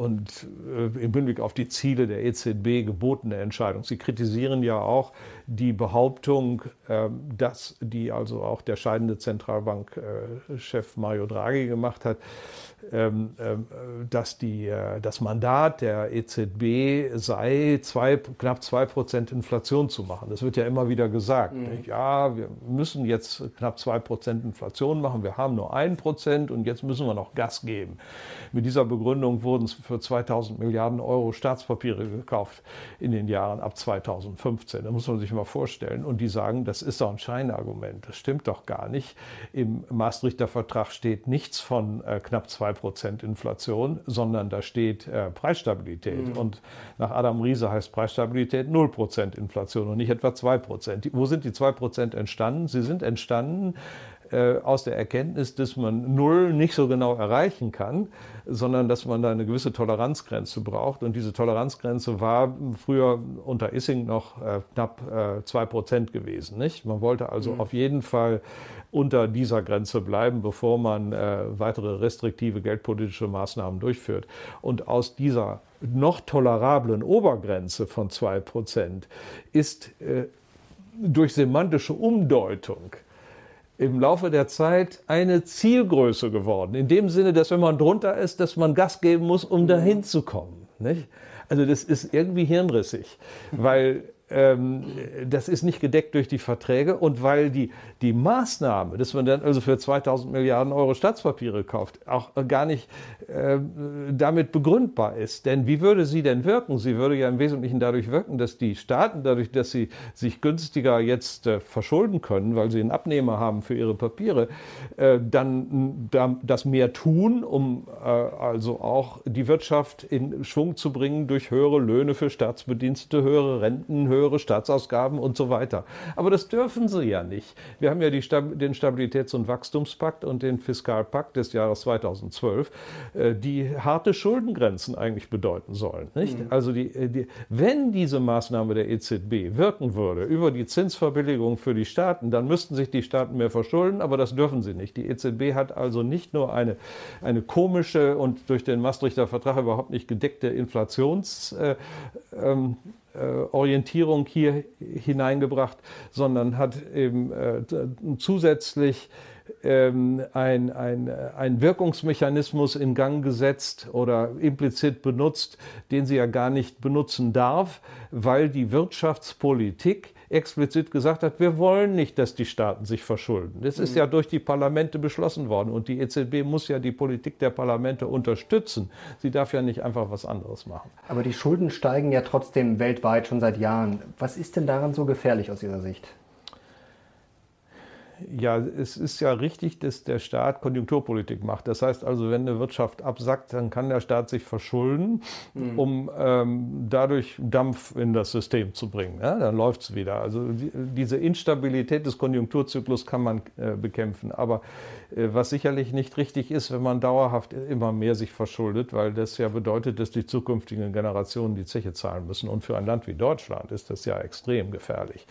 und äh, im Hinblick auf die Ziele der EZB gebotene Entscheidung. Sie kritisieren ja auch die Behauptung, äh, dass die also auch der scheidende Zentralbankchef Mario Draghi gemacht hat, ähm, ähm, dass die, äh, das Mandat der EZB sei, zwei, knapp 2% Inflation zu machen. Das wird ja immer wieder gesagt. Mhm. Ja, wir müssen jetzt knapp 2% Inflation machen, wir haben nur 1% und jetzt müssen wir noch Gas geben. Mit dieser Begründung wurden für 2000 Milliarden Euro Staatspapiere gekauft in den Jahren ab 2015. Da muss man sich mal vorstellen. Und die sagen, das ist doch ein Scheinargument. Das stimmt doch gar nicht. Im Maastrichter Vertrag steht nichts von äh, knapp 2 2% Inflation, sondern da steht äh, Preisstabilität. Mhm. Und nach Adam Riese heißt Preisstabilität 0% Inflation und nicht etwa 2%. Die, wo sind die 2% entstanden? Sie sind entstanden äh, aus der Erkenntnis, dass man Null nicht so genau erreichen kann, sondern dass man da eine gewisse Toleranzgrenze braucht. Und diese Toleranzgrenze war früher unter Issing noch äh, knapp äh, zwei Prozent gewesen. Nicht? Man wollte also mhm. auf jeden Fall unter dieser Grenze bleiben, bevor man äh, weitere restriktive geldpolitische Maßnahmen durchführt. Und aus dieser noch tolerablen Obergrenze von zwei Prozent ist äh, durch semantische Umdeutung im Laufe der Zeit eine Zielgröße geworden. In dem Sinne, dass wenn man drunter ist, dass man Gas geben muss, um dahin zu kommen. Nicht? Also das ist irgendwie hirnrissig, weil das ist nicht gedeckt durch die Verträge und weil die, die Maßnahme, dass man dann also für 2000 Milliarden Euro Staatspapiere kauft, auch gar nicht äh, damit begründbar ist. Denn wie würde sie denn wirken? Sie würde ja im Wesentlichen dadurch wirken, dass die Staaten, dadurch, dass sie sich günstiger jetzt äh, verschulden können, weil sie einen Abnehmer haben für ihre Papiere, äh, dann da, das mehr tun, um äh, also auch die Wirtschaft in Schwung zu bringen durch höhere Löhne für Staatsbedienstete, höhere Renten, höhere höhere Staatsausgaben und so weiter. Aber das dürfen sie ja nicht. Wir haben ja die, den Stabilitäts- und Wachstumspakt und den Fiskalpakt des Jahres 2012, äh, die harte Schuldengrenzen eigentlich bedeuten sollen. Mhm. Also die, äh, die, wenn diese Maßnahme der EZB wirken würde über die Zinsverbilligung für die Staaten, dann müssten sich die Staaten mehr verschulden, aber das dürfen sie nicht. Die EZB hat also nicht nur eine, eine komische und durch den Maastrichter Vertrag überhaupt nicht gedeckte Inflations äh, ähm, äh, Orientierung hier hineingebracht, sondern hat eben äh, zusätzlich ähm, ein, ein, ein Wirkungsmechanismus in Gang gesetzt oder implizit benutzt, den sie ja gar nicht benutzen darf, weil die Wirtschaftspolitik explizit gesagt hat, wir wollen nicht, dass die Staaten sich verschulden. Das ist mhm. ja durch die Parlamente beschlossen worden und die EZB muss ja die Politik der Parlamente unterstützen. Sie darf ja nicht einfach was anderes machen. Aber die Schulden steigen ja trotzdem weltweit schon seit Jahren. Was ist denn daran so gefährlich aus Ihrer Sicht? Ja, es ist ja richtig, dass der Staat Konjunkturpolitik macht. Das heißt also, wenn eine Wirtschaft absackt, dann kann der Staat sich verschulden, mhm. um ähm, dadurch Dampf in das System zu bringen. Ja, dann läuft es wieder. Also die, diese Instabilität des Konjunkturzyklus kann man äh, bekämpfen. Aber äh, was sicherlich nicht richtig ist, wenn man dauerhaft immer mehr sich verschuldet, weil das ja bedeutet, dass die zukünftigen Generationen die Zeche zahlen müssen. Und für ein Land wie Deutschland ist das ja extrem gefährlich.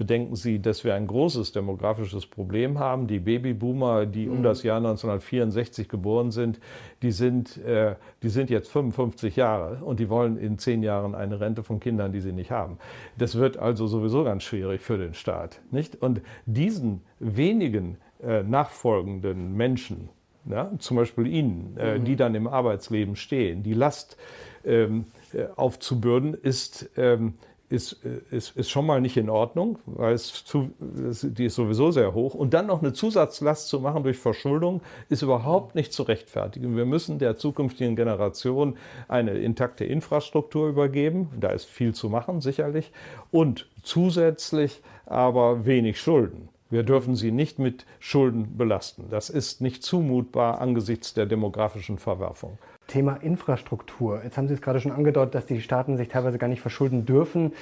Bedenken Sie, dass wir ein großes demografisches Problem haben. Die Babyboomer, die um mhm. das Jahr 1964 geboren sind, die sind, äh, die sind jetzt 55 Jahre und die wollen in zehn Jahren eine Rente von Kindern, die sie nicht haben. Das wird also sowieso ganz schwierig für den Staat. Nicht? Und diesen wenigen äh, nachfolgenden Menschen, ja, zum Beispiel Ihnen, äh, mhm. die dann im Arbeitsleben stehen, die Last ähm, äh, aufzubürden, ist, ähm, ist, äh, ist, ist schon mal nicht in Ordnung, weil es zu, die ist sowieso sehr hoch. Und dann noch eine Zusatzlast zu machen durch Verschuldung, ist überhaupt nicht zu rechtfertigen. Wir müssen der zukünftigen Generation eine intakte Infrastruktur übergeben. Da ist viel zu machen, sicherlich. Und zusätzlich aber wenig Schulden. Wir dürfen sie nicht mit Schulden belasten. Das ist nicht zumutbar angesichts der demografischen Verwerfung. Thema Infrastruktur. Jetzt haben Sie es gerade schon angedeutet, dass die Staaten sich teilweise gar nicht verschulden dürfen.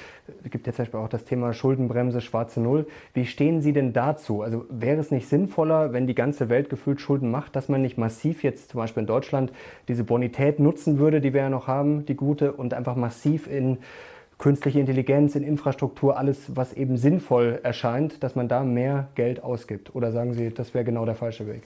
Es gibt ja zum Beispiel auch das Thema Schuldenbremse, schwarze Null. Wie stehen Sie denn dazu? Also wäre es nicht sinnvoller, wenn die ganze Welt gefühlt Schulden macht, dass man nicht massiv jetzt zum Beispiel in Deutschland diese Bonität nutzen würde, die wir ja noch haben, die gute, und einfach massiv in künstliche Intelligenz, in Infrastruktur, alles, was eben sinnvoll erscheint, dass man da mehr Geld ausgibt? Oder sagen Sie, das wäre genau der falsche Weg?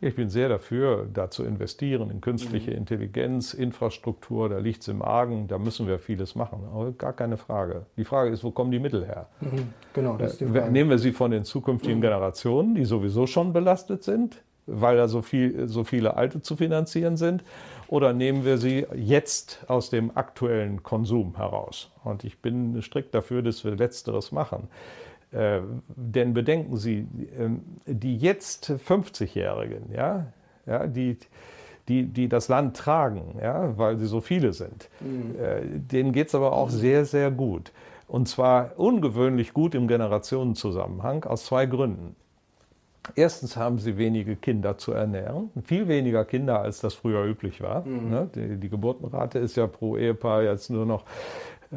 Ich bin sehr dafür, da zu investieren in künstliche mhm. Intelligenz, Infrastruktur, da liegt es im Argen, da müssen wir vieles machen. Aber gar keine Frage. Die Frage ist, wo kommen die Mittel her? Mhm. Genau, das ist die äh, Frage. Nehmen wir sie von den zukünftigen mhm. Generationen, die sowieso schon belastet sind, weil da so, viel, so viele Alte zu finanzieren sind, oder nehmen wir sie jetzt aus dem aktuellen Konsum heraus? Und ich bin strikt dafür, dass wir Letzteres machen. Äh, denn bedenken Sie, äh, die jetzt 50-Jährigen, ja, ja, die, die, die das Land tragen, ja, weil sie so viele sind, mhm. äh, denen geht es aber auch sehr, sehr gut. Und zwar ungewöhnlich gut im Generationenzusammenhang aus zwei Gründen. Erstens haben sie wenige Kinder zu ernähren, viel weniger Kinder, als das früher üblich war. Mhm. Ne? Die, die, Geburtenrate ist ja pro Ehepaar jetzt nur noch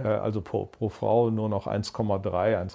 also pro, pro Frau nur noch 1,3,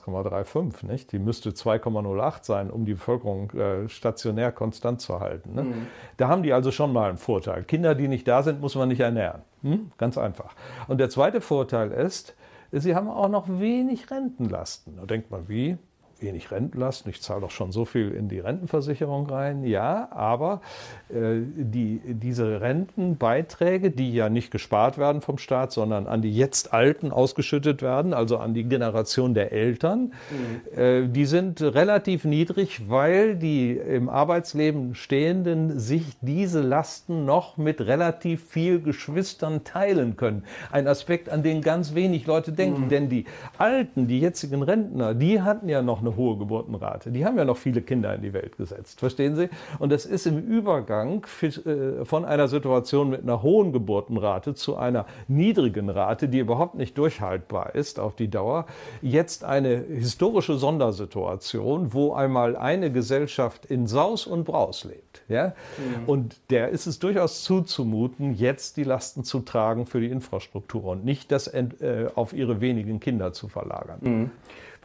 1,35. Nicht? Die müsste 2,08 sein, um die Bevölkerung äh, stationär konstant zu halten. Ne? Mhm. Da haben die also schon mal einen Vorteil. Kinder, die nicht da sind, muss man nicht ernähren. Hm? Ganz einfach. Und der zweite Vorteil ist, sie haben auch noch wenig Rentenlasten. Da denkt man, wie? Wenig Rentenlasten. Ich zahle doch schon so viel in die Rentenversicherung rein. Ja, aber äh, die, diese Rentenbeiträge, die ja nicht gespart werden vom Staat, sondern an die jetzt Alten ausgeschüttet werden, also an die Generation der Eltern, mhm. äh, die sind relativ niedrig, weil die im Arbeitsleben Stehenden sich diese Lasten noch mit relativ viel Geschwistern teilen können. Ein Aspekt, an den ganz wenig Leute denken. Mhm. Denn die Alten, die jetzigen Rentner, die hatten ja noch eine hohe Geburtenrate. Die haben ja noch viele Kinder in die Welt gesetzt, verstehen Sie? Und das ist im Übergang äh, von einer Situation mit einer hohen Geburtenrate zu einer niedrigen Rate, die überhaupt nicht durchhaltbar ist auf die Dauer, jetzt eine historische Sondersituation, wo einmal eine Gesellschaft in Saus und Braus lebt. Ja? Mhm. Und der ist es durchaus zuzumuten, jetzt die Lasten zu tragen für die Infrastruktur und nicht das äh, auf ihre wenigen Kinder zu verlagern. Mhm.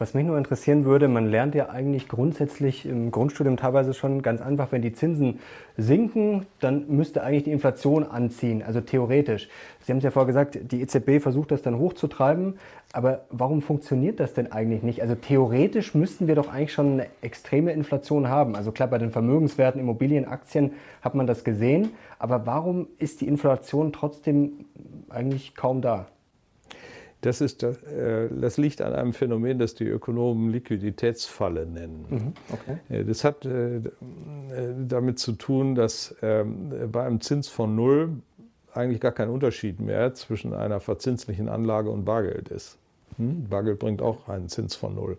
Was mich nur interessieren würde, man lernt ja eigentlich grundsätzlich im Grundstudium teilweise schon ganz einfach, wenn die Zinsen sinken, dann müsste eigentlich die Inflation anziehen, also theoretisch. Sie haben es ja vorher gesagt, die EZB versucht das dann hochzutreiben, aber warum funktioniert das denn eigentlich nicht? Also theoretisch müssten wir doch eigentlich schon eine extreme Inflation haben. Also klar, bei den Vermögenswerten, Immobilien, Aktien hat man das gesehen, aber warum ist die Inflation trotzdem eigentlich kaum da? Das, ist, äh, das liegt an einem Phänomen, das die Ökonomen Liquiditätsfalle nennen. Mhm, okay. Das hat äh, damit zu tun, dass ähm, bei einem Zins von Null eigentlich gar kein Unterschied mehr zwischen einer verzinslichen Anlage und Bargeld ist. Hm? Bargeld bringt auch einen Zins von Null.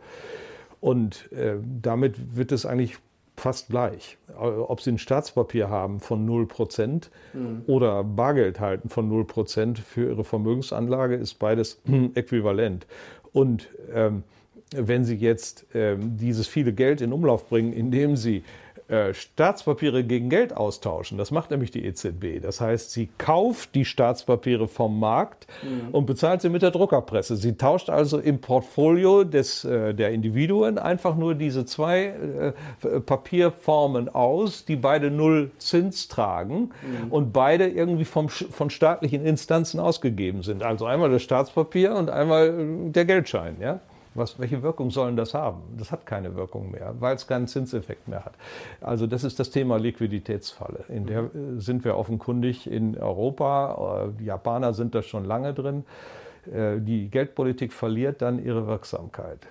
Und äh, damit wird es eigentlich fast gleich. Ob Sie ein Staatspapier haben von 0% mhm. oder Bargeld halten von 0% für Ihre Vermögensanlage, ist beides äquivalent. Und ähm, wenn Sie jetzt ähm, dieses viele Geld in Umlauf bringen, indem Sie äh, Staatspapiere gegen Geld austauschen. Das macht nämlich die EZB. Das heißt, sie kauft die Staatspapiere vom Markt mhm. und bezahlt sie mit der Druckerpresse. Sie tauscht also im Portfolio des, äh, der Individuen einfach nur diese zwei äh, Papierformen aus, die beide null Zins tragen mhm. und beide irgendwie vom, von staatlichen Instanzen ausgegeben sind. Also einmal das Staatspapier und einmal der Geldschein. Ja? Was, welche Wirkung sollen das haben? Das hat keine Wirkung mehr, weil es keinen Zinseffekt mehr hat. Also das ist das Thema Liquiditätsfalle. In der äh, sind wir offenkundig in Europa. Äh, die Japaner sind da schon lange drin. Äh, die Geldpolitik verliert dann ihre Wirksamkeit.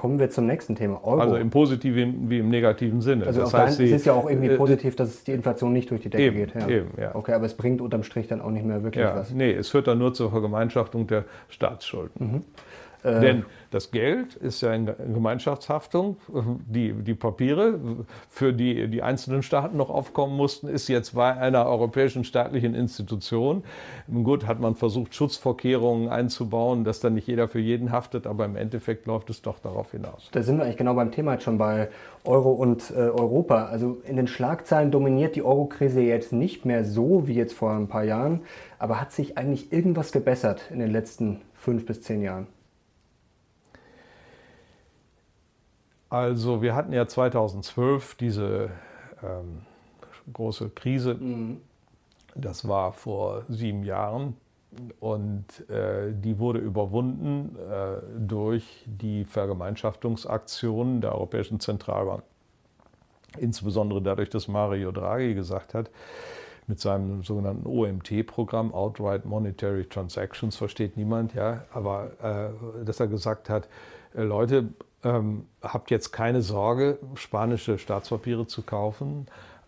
Kommen wir zum nächsten Thema. Euro. Also im positiven wie im negativen Sinne. Also das heißt, es ist ja auch irgendwie positiv, dass die Inflation nicht durch die Decke eben, geht. Ja. Eben, ja. Okay, aber es bringt unterm Strich dann auch nicht mehr wirklich ja, was. Nee, es führt dann nur zur Vergemeinschaftung der Staatsschulden. Mhm. Äh, Denn das Geld ist ja in Gemeinschaftshaftung. Die, die Papiere, für die die einzelnen Staaten noch aufkommen mussten, ist jetzt bei einer europäischen staatlichen Institution. Gut, hat man versucht, Schutzvorkehrungen einzubauen, dass dann nicht jeder für jeden haftet, aber im Endeffekt läuft es doch darauf hinaus. Da sind wir eigentlich genau beim Thema schon bei Euro und äh, Europa. Also in den Schlagzeilen dominiert die Euro-Krise jetzt nicht mehr so wie jetzt vor ein paar Jahren, aber hat sich eigentlich irgendwas gebessert in den letzten fünf bis zehn Jahren? Also wir hatten ja 2012 diese ähm, große Krise. Mhm. Das war vor sieben Jahren. Und äh, die wurde überwunden äh, durch die Vergemeinschaftungsaktionen der Europäischen Zentralbank. Insbesondere dadurch, dass Mario Draghi gesagt hat, mit seinem sogenannten OMT-Programm, Outright Monetary Transactions, versteht niemand, ja, aber äh, dass er gesagt hat, äh, Leute, ähm, habt jetzt keine Sorge, spanische Staatspapiere zu kaufen,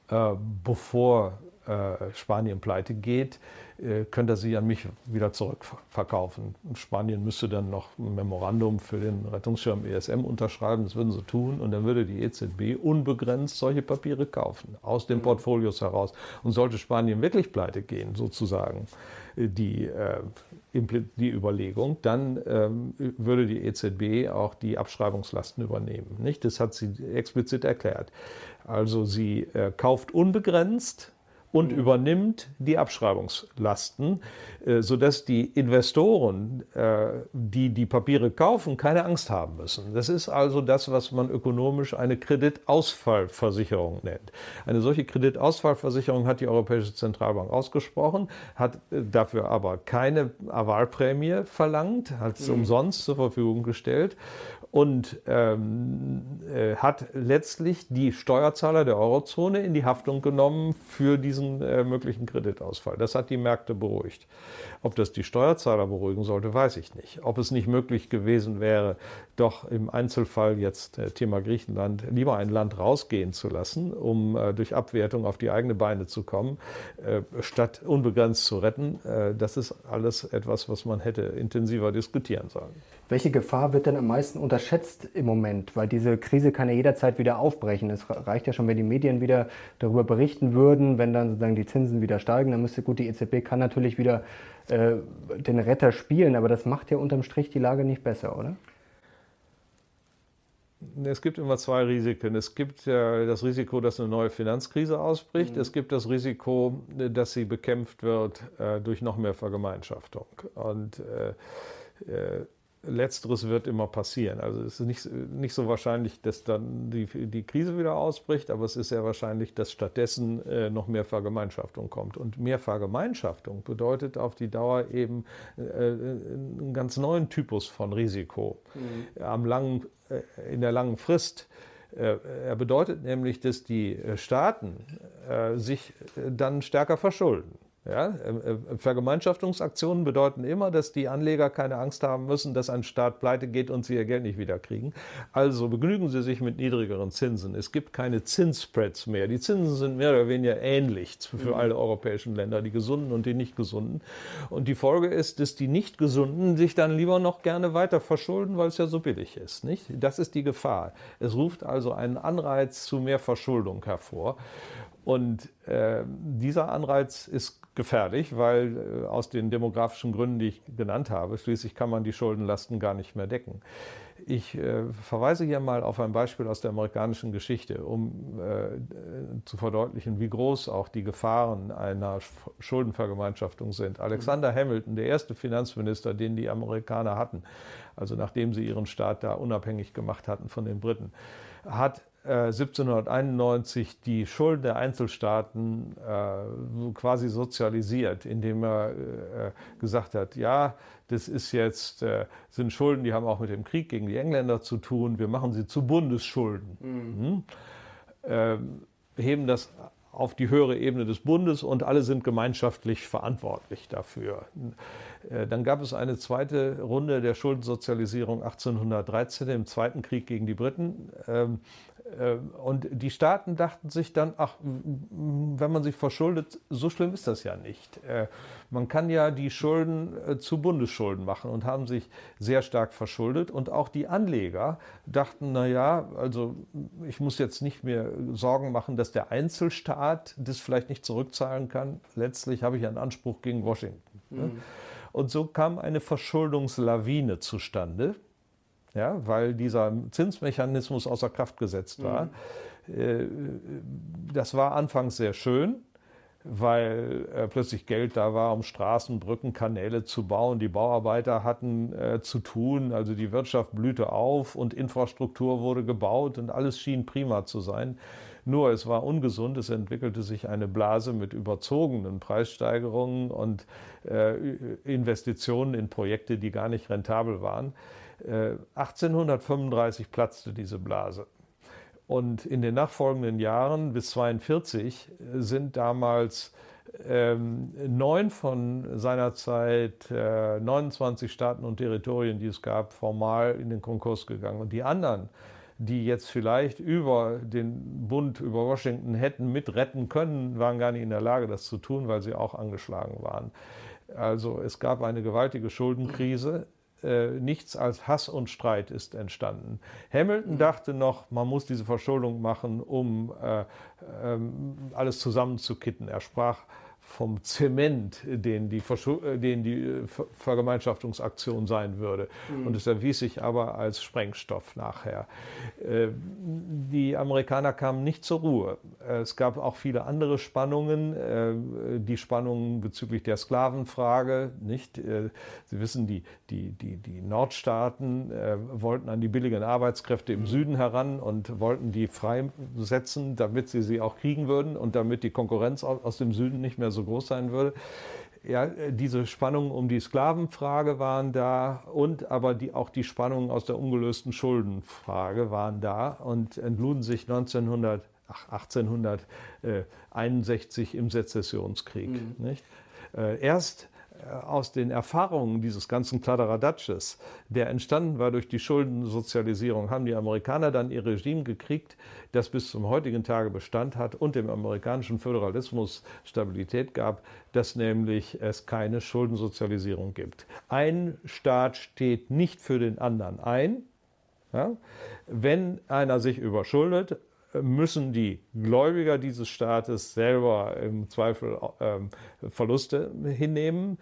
äh, bevor äh, Spanien pleite geht, äh, könnt ihr sie an mich wieder zurückverkaufen. Spanien müsste dann noch ein Memorandum für den Rettungsschirm ESM unterschreiben, das würden sie tun, und dann würde die EZB unbegrenzt solche Papiere kaufen, aus den mhm. Portfolios heraus. Und sollte Spanien wirklich pleite gehen, sozusagen, die, die Überlegung, dann ähm, würde die EZB auch die Abschreibungslasten übernehmen. Nicht? Das hat sie explizit erklärt. Also sie kauft unbegrenzt und übernimmt die Abschreibungslasten, äh, sodass die Investoren, äh, die die Papiere kaufen, keine Angst haben müssen. Das ist also das, was man ökonomisch eine Kreditausfallversicherung nennt. Eine solche Kreditausfallversicherung hat die Europäische Zentralbank ausgesprochen, hat äh, dafür aber keine Avalprämie verlangt, hat es mhm. umsonst zur Verfügung gestellt und ähm, äh, hat letztlich die Steuerzahler der Eurozone in die Haftung genommen für diesen äh, möglichen Kreditausfall. Das hat die Märkte beruhigt. Ob das die Steuerzahler beruhigen sollte, weiß ich nicht. Ob es nicht möglich gewesen wäre, doch im Einzelfall jetzt äh, Thema Griechenland lieber ein Land rausgehen zu lassen, um äh, durch Abwertung auf die eigene Beine zu kommen, äh, statt unbegrenzt zu retten, äh, das ist alles etwas, was man hätte intensiver diskutieren sollen. Welche Gefahr wird denn am meisten unterschätzt im Moment? Weil diese Krise kann ja jederzeit wieder aufbrechen. Es reicht ja schon, wenn die Medien wieder darüber berichten würden, wenn dann sozusagen die Zinsen wieder steigen, dann müsste gut, die EZB kann natürlich wieder äh, den Retter spielen, aber das macht ja unterm Strich die Lage nicht besser, oder? Es gibt immer zwei Risiken. Es gibt äh, das Risiko, dass eine neue Finanzkrise ausbricht. Mhm. Es gibt das Risiko, dass sie bekämpft wird äh, durch noch mehr Vergemeinschaftung. Und äh, äh Letzteres wird immer passieren. Also es ist nicht, nicht so wahrscheinlich, dass dann die, die Krise wieder ausbricht, aber es ist sehr wahrscheinlich, dass stattdessen äh, noch mehr Vergemeinschaftung kommt. Und mehr Vergemeinschaftung bedeutet auf die Dauer eben äh, einen ganz neuen Typus von Risiko. Mhm. Am langen, äh, in der langen Frist äh, er bedeutet nämlich, dass die Staaten äh, sich dann stärker verschulden. Ja, ähm, äh, Vergemeinschaftungsaktionen bedeuten immer, dass die Anleger keine Angst haben müssen, dass ein Staat pleite geht und sie ihr Geld nicht wiederkriegen. Also begnügen sie sich mit niedrigeren Zinsen. Es gibt keine Zinsspreads mehr. Die Zinsen sind mehr oder weniger ähnlich für mhm. alle europäischen Länder, die gesunden und die nicht gesunden. Und die Folge ist, dass die nicht gesunden sich dann lieber noch gerne weiter verschulden, weil es ja so billig ist. Nicht? Das ist die Gefahr. Es ruft also einen Anreiz zu mehr Verschuldung hervor. Und äh, dieser Anreiz ist gefährlich, weil äh, aus den demografischen Gründen, die ich genannt habe, schließlich kann man die Schuldenlasten gar nicht mehr decken. Ich äh, verweise hier mal auf ein Beispiel aus der amerikanischen Geschichte, um äh, zu verdeutlichen, wie groß auch die Gefahren einer Schuldenvergemeinschaftung sind. Alexander Hamilton, der erste Finanzminister, den die Amerikaner hatten, also nachdem sie ihren Staat da unabhängig gemacht hatten von den Briten, hat 1791 äh, die Schulden der Einzelstaaten äh, quasi sozialisiert, indem er äh, gesagt hat, ja, das ist jetzt, äh, sind Schulden, die haben auch mit dem Krieg gegen die Engländer zu tun, wir machen sie zu Bundesschulden. Mhm. Hm? Ähm, heben das auf die höhere Ebene des Bundes und alle sind gemeinschaftlich verantwortlich dafür. Äh, dann gab es eine zweite Runde der Schuldensozialisierung 1813 im Zweiten Krieg gegen die Briten. Äh, und die Staaten dachten sich dann, ach, wenn man sich verschuldet, so schlimm ist das ja nicht. Äh, man kann ja die Schulden äh, zu Bundesschulden machen und haben sich sehr stark verschuldet. Und auch die Anleger dachten, na ja, also ich muss jetzt nicht mehr Sorgen machen, dass der Einzelstaat das vielleicht nicht zurückzahlen kann. Letztlich habe ich einen Anspruch gegen Washington. Ne? Mhm. Und so kam eine Verschuldungslawine zustande ja, weil dieser Zinsmechanismus außer Kraft gesetzt war. Mhm. Das war anfangs sehr schön, weil äh, plötzlich Geld da war, um Straßen, Brücken, Kanäle zu bauen. Die Bauarbeiter hatten äh, zu tun, also die Wirtschaft blühte auf und Infrastruktur wurde gebaut und alles schien prima zu sein. Nur es war ungesund, es entwickelte sich eine Blase mit überzogenen Preissteigerungen und äh, Investitionen in Projekte, die gar nicht rentabel waren. 1835 äh, platzte diese Blase. Und in den nachfolgenden Jahren bis 1942 sind damals ähm, neun von seinerzeit äh, 29 Staaten und Territorien, die es gab, formal in den Konkurs gegangen. Und die anderen, die jetzt vielleicht über den Bund, über Washington hätten mitretten können, waren gar nicht in der Lage, das zu tun, weil sie auch angeschlagen waren. Also es gab eine gewaltige Schuldenkrise äh, nichts als Hass und Streit ist entstanden. Hamilton dachte noch, man muss diese Verschuldung machen, um äh, ähm, alles zusammenzukitten. Er sprach vom Zement, den die, äh, den die äh, Vergemeinschaftungsaktion sein würde. Mhm. Und es erwies sich aber als Sprengstoff nachher. Äh, die Amerikaner kamen nicht zur Ruhe. Es gab auch viele andere Spannungen, die Spannungen bezüglich der Sklavenfrage, nicht? Sie wissen, die, die, die, die Nordstaaten wollten an die billigen Arbeitskräfte im Süden heran und wollten die freisetzen, damit sie sie auch kriegen würden und damit die Konkurrenz aus dem Süden nicht mehr so groß sein würde. Ja, diese Spannungen um die Sklavenfrage waren da und aber die, auch die Spannungen aus der ungelösten Schuldenfrage waren da und entluden sich 1900, ach, 1861 im Sezessionskrieg. Mhm. Nicht? Äh, erst aus den Erfahrungen dieses ganzen Kladderadatschs, der entstanden war durch die Schuldensozialisierung, haben die Amerikaner dann ihr Regime gekriegt, das bis zum heutigen Tage Bestand hat und dem amerikanischen Föderalismus Stabilität gab, dass nämlich es keine Schuldensozialisierung gibt. Ein Staat steht nicht für den anderen ein. Ja? Wenn einer sich überschuldet, müssen die Gläubiger dieses Staates selber im Zweifel ähm, Verluste hinnehmen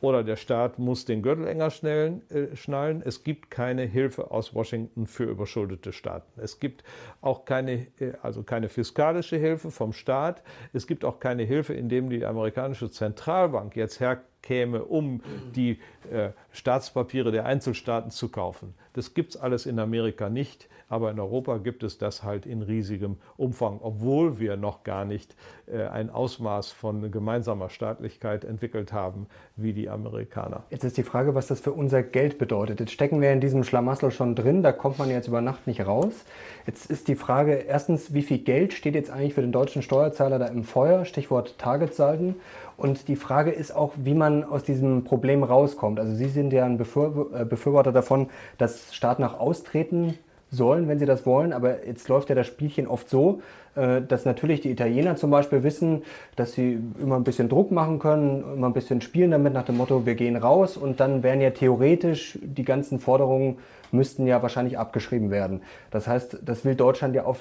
oder der Staat muss den Gürtel enger schnellen, äh, schnallen. Es gibt keine Hilfe aus Washington für überschuldete Staaten. Es gibt auch keine, äh, also keine fiskalische Hilfe vom Staat. Es gibt auch keine Hilfe, indem die amerikanische Zentralbank jetzt herkäme, um die äh, Staatspapiere der Einzelstaaten zu kaufen. Das gibt es alles in Amerika nicht. Aber in Europa gibt es das halt in riesigem Umfang, obwohl wir noch gar nicht äh, ein Ausmaß von gemeinsamer Staatlichkeit entwickelt haben wie die Amerikaner. Jetzt ist die Frage, was das für unser Geld bedeutet. Jetzt stecken wir in diesem Schlamassel schon drin, da kommt man jetzt über Nacht nicht raus. Jetzt ist die Frage erstens, wie viel Geld steht jetzt eigentlich für den deutschen Steuerzahler da im Feuer? Stichwort Targetsalden. Und die Frage ist auch, wie man aus diesem Problem rauskommt. Also Sie sind ja ein äh, Befürworter davon, dass Staaten auch austreten sollen, wenn sie das wollen. Aber jetzt läuft ja das Spielchen oft so, äh, dass natürlich die Italiener zum Beispiel wissen, dass sie immer ein bisschen Druck machen können, immer ein bisschen spielen damit nach dem Motto, wir gehen raus und dann wären ja theoretisch die ganzen Forderungen müssten ja wahrscheinlich abgeschrieben werden. Das heißt, das will Deutschland ja auf,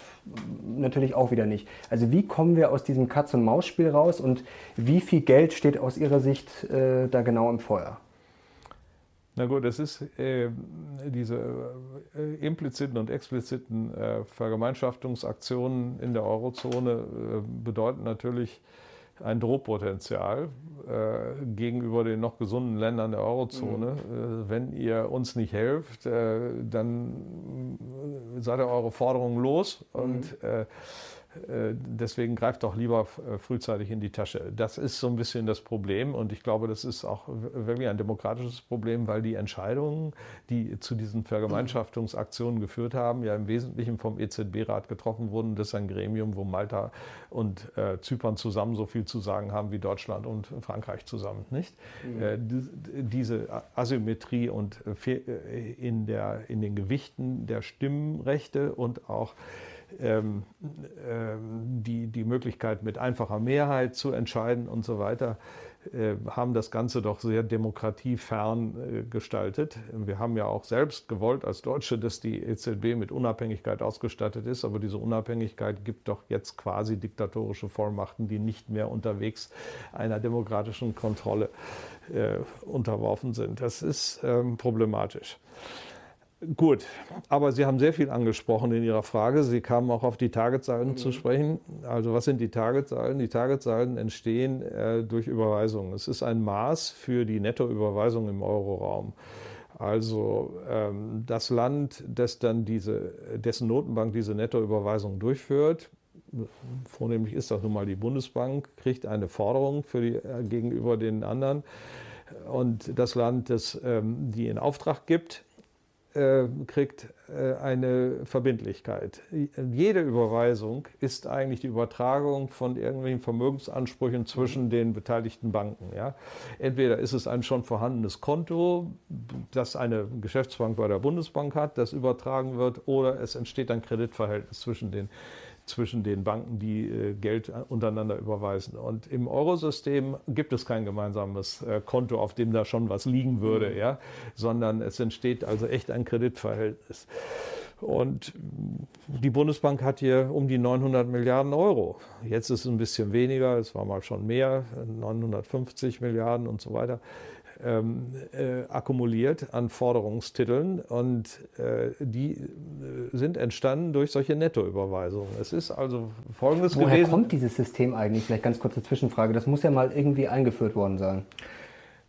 natürlich auch wieder nicht. Also wie kommen wir aus diesem Katz-und-Maus-Spiel raus und wie viel Geld steht aus Ihrer Sicht äh, da genau im Feuer? Na gut, es ist äh, diese äh, impliziten und expliziten äh, Vergemeinschaftungsaktionen in der Eurozone äh, bedeuten natürlich ein Drohpotenzial äh, gegenüber den noch gesunden Ländern der Eurozone. Mhm. Äh, wenn ihr uns nicht helft, dann seid ihr eure Forderungen los mhm. und deswegen greift doch lieber äh, frühzeitig in die Tasche. Das ist so ein bisschen das Problem und ich glaube, das ist auch wirklich ein demokratisches Problem, weil die Entscheidungen, die zu diesen Vergemeinschaftungsaktionen geführt haben, ja im Wesentlichen vom EZB-Rat getroffen wurden. Das ist ein Gremium, wo Malta und äh, Zypern zusammen so viel zu sagen haben wie Deutschland und Frankreich zusammen, nicht? Mhm. Äh, diese Asymmetrie und äh, in, der, in den Gewichten der Stimmrechte und auch ähm, ähm, die, die Möglichkeit mit einfacher Mehrheit zu entscheiden und so weiter, äh, haben das Ganze doch sehr demokratiefern äh, gestaltet. Wir haben ja auch selbst gewollt als Deutsche, dass die EZB mit Unabhängigkeit ausgestattet ist, aber diese Unabhängigkeit gibt doch jetzt quasi diktatorische Vollmachten, die nicht mehr unterwegs einer demokratischen Kontrolle äh, unterworfen sind. Das ist ähm, problematisch. Gut, aber Sie haben sehr viel angesprochen in Ihrer Frage. Sie kamen auch auf die Targetsalden mhm. zu sprechen. Also was sind die Targetsalden? Die Targetsalden entstehen äh, durch Überweisungen. Es ist ein Maß für die Nettoüberweisung im Euroraum. Also ähm, das Land, das dann diese, dessen Notenbank diese Nettoüberweisung durchführt, vornehmlich ist das nun mal die Bundesbank, kriegt eine Forderung für die, äh, gegenüber den anderen. Und das Land, das ähm, die in Auftrag gibt, kriegt äh, eine Verbindlichkeit. Jede Überweisung ist eigentlich die Übertragung von irgendwelchen Vermögensansprüchen zwischen den beteiligten Banken. Ja? Entweder ist es ein schon vorhandenes Konto, das eine Geschäftsbank bei der Bundesbank hat, das übertragen wird, oder es entsteht ein Kreditverhältnis zwischen den zwischen den Banken, die äh, Geld untereinander überweisen. Und im Eurosystem gibt es kein gemeinsames äh, Konto, auf dem da schon was liegen würde, mhm. ja, sondern es entsteht also echt ein Kreditverhältnis. Und die Bundesbank hat hier um die 900 Milliarden Euro. Jetzt ist es ein bisschen weniger, es war mal schon mehr, 950 Milliarden und so weiter ähm, äh, akkumuliert an Forderungstiteln und äh, die äh, sind entstanden durch solche Nettoüberweisungen. Es ist also folgendes Woher gewesen. Woher kommt dieses System eigentlich? Vielleicht ganz kurze Zwischenfrage. Das muss ja mal irgendwie eingeführt worden sein.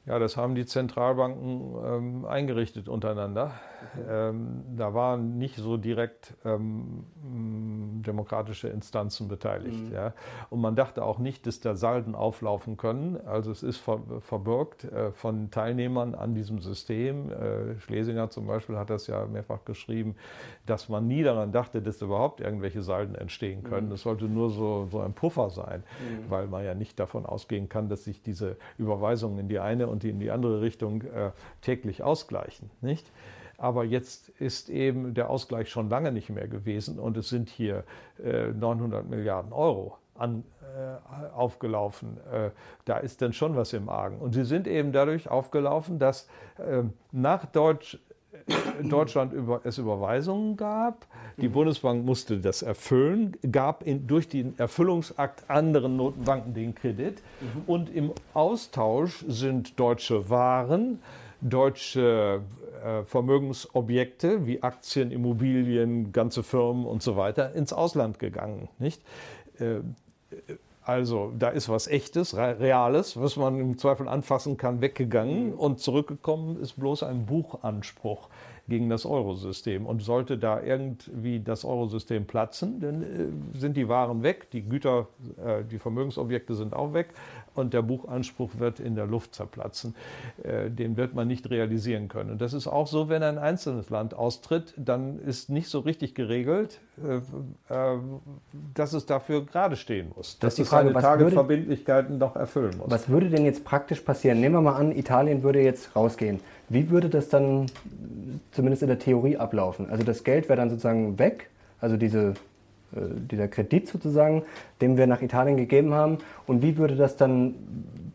Ja, das haben die Zentralbanken ähm, eingerichtet untereinander. Ähm, da waren nicht so direkt ähm, demokratische Instanzen beteiligt. Mhm. Ja. Und man dachte auch nicht, dass da Salden auflaufen können. Also es ist ver verbirgt äh, von Teilnehmern an diesem System. Äh, Schlesinger zum Beispiel hat das ja mehrfach geschrieben, dass man nie daran dachte, dass überhaupt irgendwelche Salden entstehen können. Mhm. Das sollte nur so, so ein Puffer sein, mhm. weil man ja nicht davon ausgehen kann, dass sich diese Überweisungen in die eine und die in die andere Richtung äh, täglich ausgleichen. Nicht? Aber jetzt ist eben der Ausgleich schon lange nicht mehr gewesen und es sind hier äh, 900 Milliarden Euro an, äh, aufgelaufen. Äh, da ist dann schon was im Argen. Und sie sind eben dadurch aufgelaufen, dass ähm, nach Deutsch, äh, Deutschland über, es Überweisungen gab. Die Bundesbank musste das erfüllen, gab in, durch den Erfüllungsakt anderen Notenbanken den Kredit. Mhm. Und im Austausch sind deutsche Waren, deutsche äh, Vermögensobjekte wie Aktien, Immobilien, ganze Firmen und so weiter ins Ausland gegangen. Nicht? Äh, also da ist was Echtes, Reales, was man im Zweifel anfassen kann, weggegangen und zurückgekommen ist bloß ein Buchanspruch gegen das Eurosystem. Und sollte da irgendwie das Eurosystem platzen, dann äh, sind die Waren weg, die Güter, äh, die Vermögensobjekte sind auch weg und der Buchanspruch wird in der Luft zerplatzen. Äh, den wird man nicht realisieren können. Und das ist auch so, wenn ein einzelnes Land austritt, dann ist nicht so richtig geregelt, äh, äh, dass es dafür gerade stehen muss. Dass das es seine Tageverbindlichkeiten doch erfüllen muss. Was würde denn jetzt praktisch passieren? Nehmen wir mal an, Italien würde jetzt rausgehen. Wie würde das dann zumindest in der Theorie ablaufen? Also das Geld wäre dann sozusagen weg, also diese, dieser Kredit sozusagen, den wir nach Italien gegeben haben. Und wie würde das dann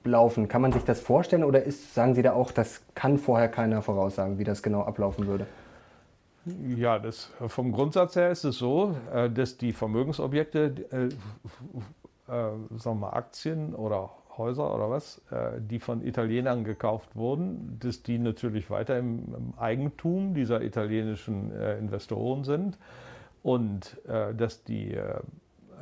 laufen? Kann man sich das vorstellen oder ist, sagen Sie da auch, das kann vorher keiner voraussagen, wie das genau ablaufen würde? Ja, das, vom Grundsatz her ist es so, äh, dass die Vermögensobjekte, äh, äh, sagen wir Aktien oder Häuser oder was, äh, die von Italienern gekauft wurden, dass die natürlich weiter im, Eigentum dieser italienischen äh, Investoren sind und äh, dass die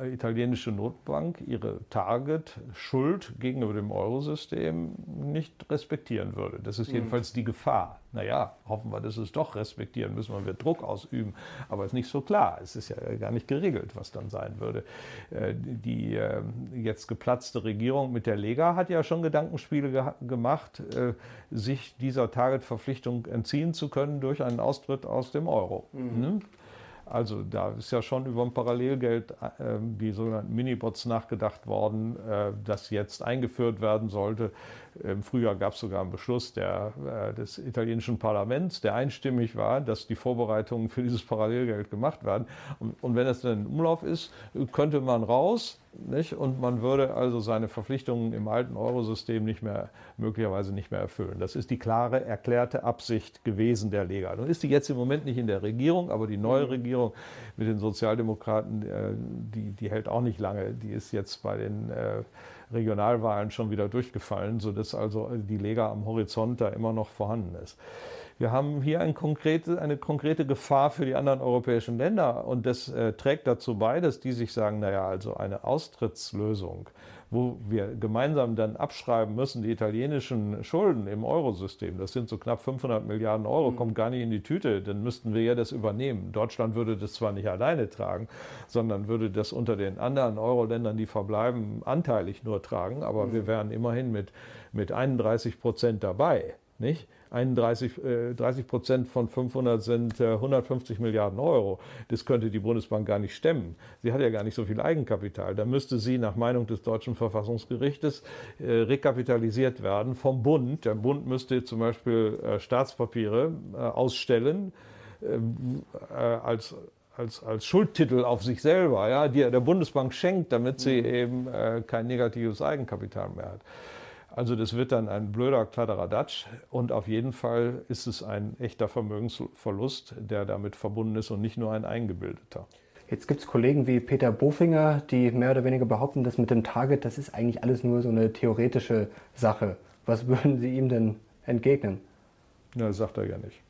italienische Notbank ihre Target-Schuld gegenüber dem Eurosystem nicht respektieren würde. Das ist mhm. jedenfalls die Gefahr. Naja, hoffen wir, dass es doch respektieren müssen, wir Druck ausüben. Aber es ist nicht so klar. Es ist ja gar nicht geregelt, was dann sein würde. Äh, die ähm, jetzt geplatzte Regierung mit der Lega hat ja schon Gedankenspiele gemacht, äh, sich dieser Target-Verpflichtung entziehen zu können durch einen Austritt aus dem Euro. Mhm. Also da ist ja schon über ein Parallelgeld, äh, die sogenannten Minibots nachgedacht worden, äh, das jetzt eingeführt werden sollte. Im Frühjahr gab es sogar einen Beschluss der, äh, des italienischen Parlaments, der einstimmig war, dass die Vorbereitungen für dieses Parallelgeld gemacht werden. Und, und wenn es dann in Umlauf ist, könnte man raus nicht? und man würde also seine Verpflichtungen im alten Eurosystem nicht mehr, möglicherweise nicht mehr erfüllen. Das ist die klare, erklärte Absicht gewesen der Lega. Nun ist die jetzt im Moment nicht in der Regierung, aber die neue mhm. Regierung mit den Sozialdemokraten, äh, die, die hält auch nicht lange. Die ist jetzt bei den äh, Regionalwahlen schon wieder durchgefallen, sodass also die Lega am Horizont da immer noch vorhanden ist. Wir haben hier ein konkrete, eine konkrete Gefahr für die anderen europäischen Länder und das äh, trägt dazu bei, dass die sich sagen, naja, also eine Austrittslösung wo wir gemeinsam dann abschreiben müssen, die italienischen Schulden im Eurosystem, das sind so knapp 500 Milliarden Euro, mhm. kommt gar nicht in die Tüte, dann müssten wir ja das übernehmen. Deutschland würde das zwar nicht alleine tragen, sondern würde das unter den anderen Euro-Ländern, die verbleiben, anteilig nur tragen, aber mhm. wir wären immerhin mit, mit 31 Prozent dabei. Nicht? 31, äh, 30 Prozent von 500 sind äh, 150 Milliarden Euro. Das könnte die Bundesbank gar nicht stemmen. Sie hat ja gar nicht so viel Eigenkapital. Da müsste sie nach Meinung des deutschen Verfassungsgerichtes äh, rekapitalisiert werden vom Bund. Der Bund müsste zum Beispiel äh, Staatspapiere äh, ausstellen äh, als als, als Schuldtitel auf sich selber, ja, die er der Bundesbank schenkt, damit sie mhm. eben äh, kein negatives Eigenkapital mehr hat. Also das wird dann ein blöder Kladderadatsch und auf jeden Fall ist es ein echter Vermögensverlust, der damit verbunden ist und nicht nur ein eingebildeter. Jetzt gibt es Kollegen wie Peter Bofinger, die mehr oder weniger behaupten, dass mit dem Target, das ist eigentlich alles nur so eine theoretische Sache. Was würden Sie ihm denn entgegnen? Na, das sagt er ja nicht.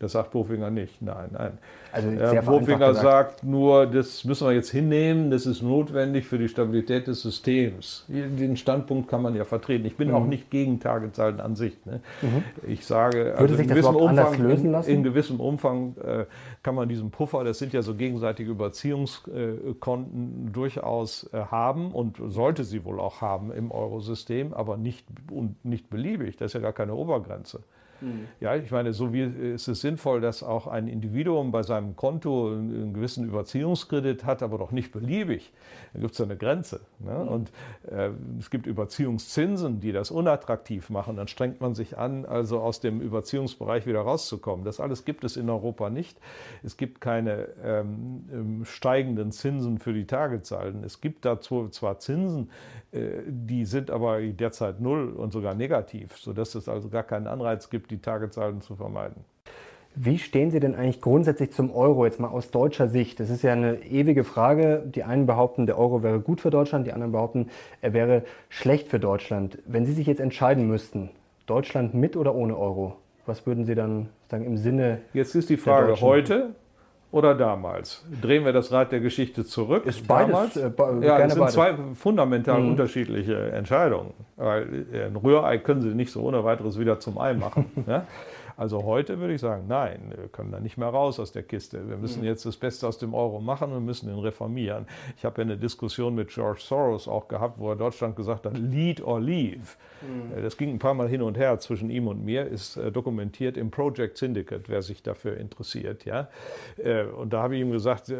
Das sagt Bofinger nicht. Nein, nein. Also Herr Bofinger sagt nur, das müssen wir jetzt hinnehmen, das ist notwendig für die Stabilität des Systems. Den Standpunkt kann man ja vertreten. Ich bin mhm. auch nicht gegen Targetzahlen an sich. Ne? Mhm. Ich sage, also in, gewissem Umfang, lösen lassen? In, in gewissem Umfang äh, kann man diesen Puffer, das sind ja so gegenseitige Überziehungskonten, äh, durchaus äh, haben und sollte sie wohl auch haben im Eurosystem, aber nicht, und nicht beliebig. Das ist ja gar keine Obergrenze. Mhm. Ja, ich meine, so wie ist es sinnvoll, dass auch ein Individuum bei seinem Konto einen gewissen Überziehungskredit hat, aber doch nicht beliebig. Da gibt es eine Grenze. Ne? Mhm. Und äh, es gibt Überziehungszinsen, die das unattraktiv machen. Dann strengt man sich an, also aus dem Überziehungsbereich wieder rauszukommen. Das alles gibt es in Europa nicht. Es gibt keine ähm, ähm steigenden Zinsen für die Tagezahlen. Es gibt dazu zwar Zinsen, äh, die sind aber derzeit null und sogar negativ, sodass es also gar keinen Anreiz gibt, die Tagezahlen zu vermeiden. Wie stehen Sie denn eigentlich grundsätzlich zum Euro, jetzt mal aus deutscher Sicht? Das ist ja eine ewige Frage. Die einen behaupten, der Euro wäre gut für Deutschland, die anderen behaupten, er wäre schlecht für Deutschland. Wenn Sie sich jetzt entscheiden müssten, Deutschland mit oder ohne Euro, was würden Sie dann sagen im Sinne? Jetzt ist die Frage heute oder damals? Drehen wir das Rad der Geschichte zurück? Ist beides. Äh, ja, das sind beides. zwei fundamental mhm. unterschiedliche Entscheidungen. Weil ein Rührei können Sie nicht so ohne weiteres wieder zum Ei machen. ja? Also heute würde ich sagen, nein, wir können da nicht mehr raus aus der Kiste. Wir müssen mhm. jetzt das Beste aus dem Euro machen und müssen ihn reformieren. Ich habe ja eine Diskussion mit George Soros auch gehabt, wo er Deutschland gesagt hat, lead or leave. Mhm. Äh, das ging ein paar Mal hin und her zwischen ihm und mir, ist äh, dokumentiert im Project Syndicate, wer sich dafür interessiert. Ja? Äh, und da habe ich ihm gesagt,